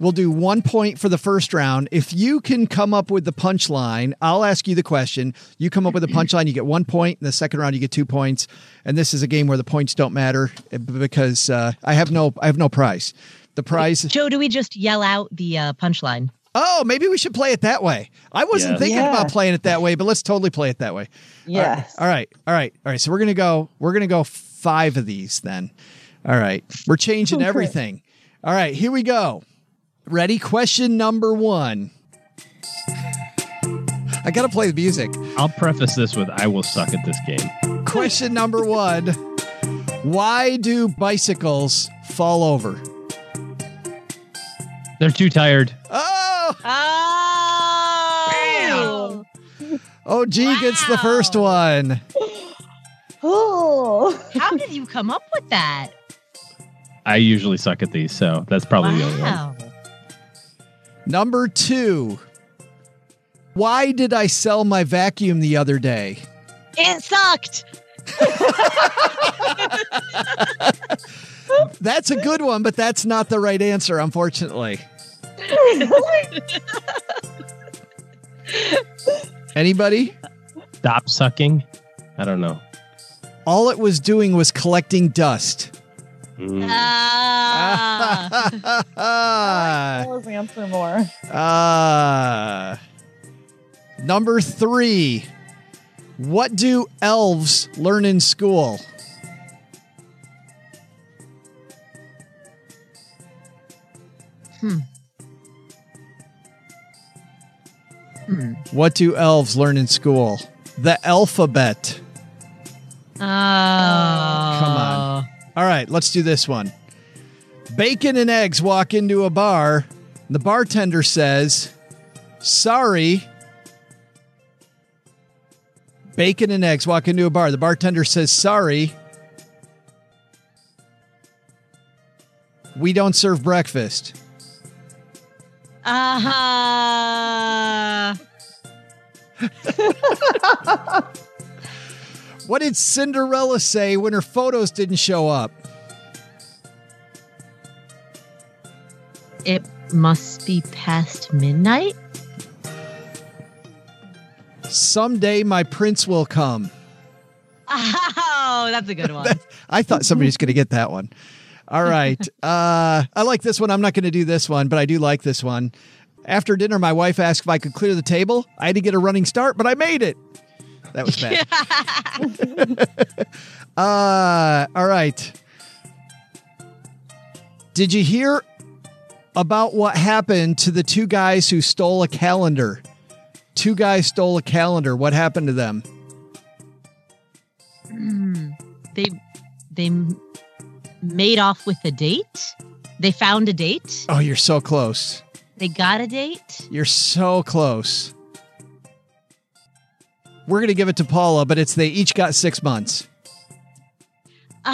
We'll do one point for the first round. If you can come up with the punchline, I'll ask you the question. You come up with a punchline, you get one point. In the second round, you get two points. And this is a game where the points don't matter eh, because uh, I have no I have no prize. The prize. Joe, do we just yell out the uh, punchline? Oh, maybe we should play it that way. I wasn't Yes. thinking Yeah. about playing it that way, but let's totally play it that way. Yes. All right. All right. All right. So we're gonna go. We're gonna go five of these then. All right. We're changing Okay. everything. All right. Here we go. Ready? Question number one. I gotta play the music. I'll preface this with I will suck at this game. Question number one. Why do bicycles fall over? They're too tired. Oh, Oh! oh, G gets the first one. Oh. How did you come up with that? I usually suck at these, so that's probably the only one. Number two. Why did I sell my vacuum the other day? It sucked. That's a good one, but that's not the right answer, unfortunately. Anybody? Stop sucking. I don't know. All it was doing was collecting dust. Mm. Ah. Ah. Always answer more. Ah. number three. What do elves learn in school? Hmm. Hmm. What do elves learn in school? The alphabet. Oh. Come on. All right, let's do this one. Bacon and eggs walk into a bar. The bartender says, Sorry. Bacon and eggs walk into a bar. The bartender says, Sorry. We don't serve breakfast. Ah. What did Cinderella say when her photos didn't show up? It must be past midnight. Someday my prince will come. Oh, that's a good one. I thought somebody's going to get that one. All right. Uh, I like this one. I'm not going to do this one, but I do like this one. After dinner, my wife asked if I could clear the table. I had to get a running start, but I made it. That was bad. uh, all right. Did you hear about what happened to the two guys who stole a calendar? Two guys stole a calendar. What happened to them? Hmm. they they m- made off with a date. They found a date. Oh, you're so close. They got a date. You're so close. We're going to give it to Paula, but it's they each got six months. Oh.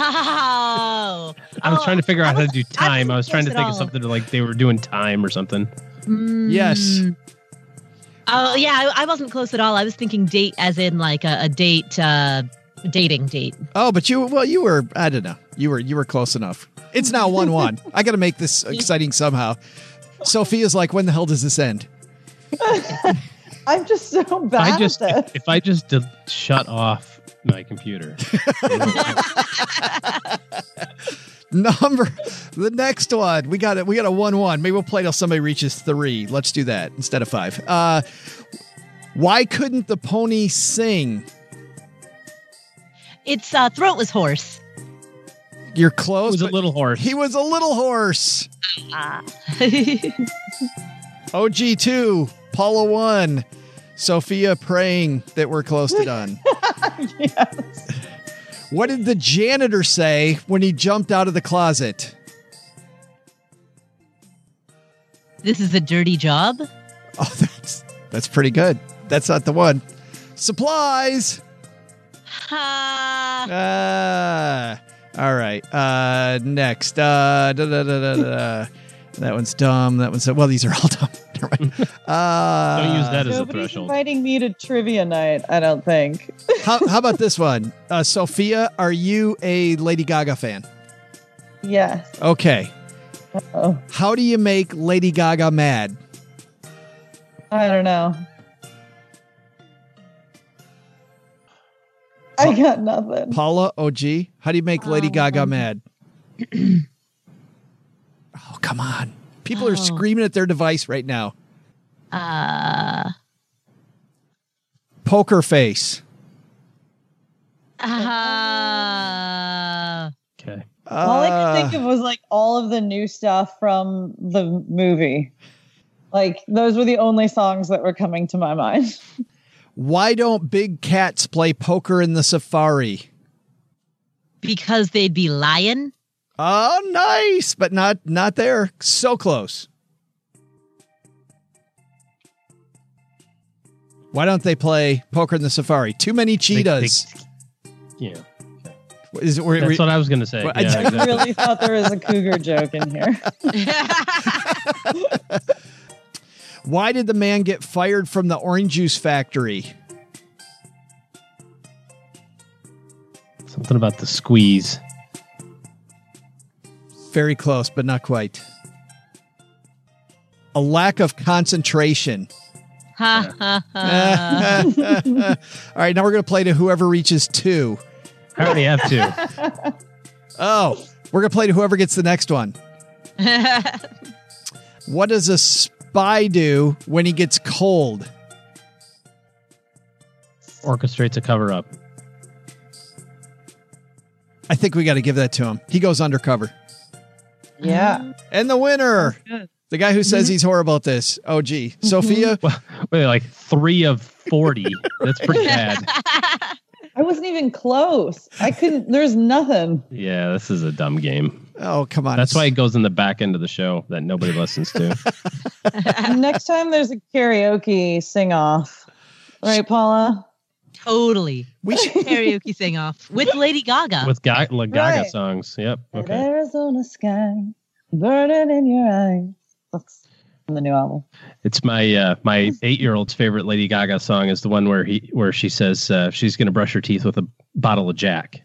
I was Oh, trying to figure out how to do time. I was trying to close at think of something to like they were doing time or something. Yes. Mm. Oh yeah, I, I wasn't close at all. I was thinking date as in like a, a date, uh, dating date. Oh, but you well, you were I don't know. You were you were close enough. It's now one one. I got to make this exciting somehow. Sophia's like, when the hell does this end? I'm just so If bad I just at this. if, if I just did shut off my computer. Number the next one. We got it. We got a one one. Maybe we'll play till somebody reaches three. Let's do that instead of five. Uh, why couldn't the pony sing? It's uh, throatless horse. You're It close. was a little horse. He was a little horse. Ah. OG two, Paula one, Sophia praying that we're close to done. yes. What did the janitor say when he jumped out of the closet? This is a dirty job. Oh, that's that's pretty good. That's not the one. Supplies. Ha. Ah. all right. Uh, next. Uh, da, da, da, da, da. That one's dumb. That one's well. These are all dumb. Never mind. Uh, Don't use that as a Nobody's threshold. inviting me to trivia night, I don't think. how, how about this one? Uh, Sophia, are you a Lady Gaga fan? Yes. Okay. Oh, How do you make Lady Gaga mad? I don't know. I got nothing. Paula, OG, how do you make Lady Gaga mad? oh, come on. People are Oh. screaming at their device right now. Uh, Poker face. uh, Okay. All I could think Uh, of was like all of the new stuff from the movie. Like those were the only songs that were coming to my mind. why don't big cats play poker in the safari? because they'd be lying. Oh, nice, but not not there. So close. Why don't they play poker in the safari? Too many cheetahs. Yeah. Is it, were, That's what I was going to say. Well, I Yeah, did- I exactly. really thought there was a cougar joke in here. why did the man get fired from the orange juice factory? Something about the squeeze. Very close, but not quite. A lack of concentration. Ha ha ha. All right, now we're going to play to whoever reaches two. I already have two. Oh, we're going to play to whoever gets the next one. What does a spy do when he gets cold? Orchestrates a cover up. I think we got to give that to him. He goes undercover. Yeah. And the winner, the guy who says mm-hmm. he's horrible at this, oh, OG. Sophia, mm-hmm. Well, wait, like three of 40. That's pretty bad. I wasn't even close. I couldn't there's nothing. Yeah, this is a dumb game. Oh, come on. That's why it goes in the back end of the show that nobody listens to. Next time there's a karaoke sing off. Right, Paula? totally. we should. Karaoke sing off with Lady Gaga. With Ga- La Gaga Right. songs. Yep. That Okay. Arizona sky burning in your eyes. That's from the new album. It's my uh, my eight year old's favorite Lady Gaga song is the one where he where she says uh, she's going to brush her teeth with a bottle of Jack.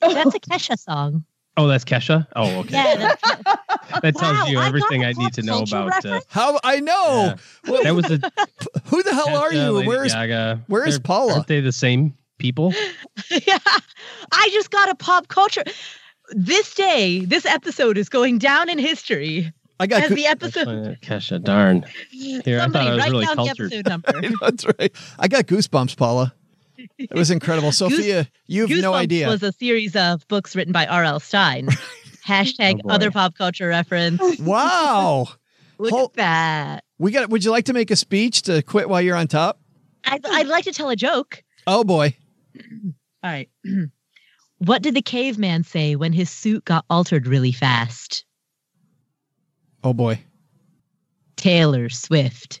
That's a Kesha song. Oh, that's Kesha. Oh, okay. Yeah, that's, that tells Wow, you I got everything a I need to know about. Uh. How I know. yeah. That was a Who the hell are you? Lady Where's Gaga. where is They're- Paula? Aren't they the same people? yeah. I just got a pop culture. This day, this episode is going down in history I got as the episode. Kesha, darn. Here, I Somebody thought I was write really down cultured. the episode number. That's right. I got goosebumps, Paula. It was incredible. Sophia, you have no Goosebumps idea. Was a series of books written by R.L. Stine. Hashtag Oh, other pop culture reference. wow. Look Hol- at that. We got would you like to make a speech to quit while you're on top? I'd, I'd like to tell a joke. Oh boy. All right. what did the caveman say when his suit got altered really fast? Oh boy. Taylor Swift.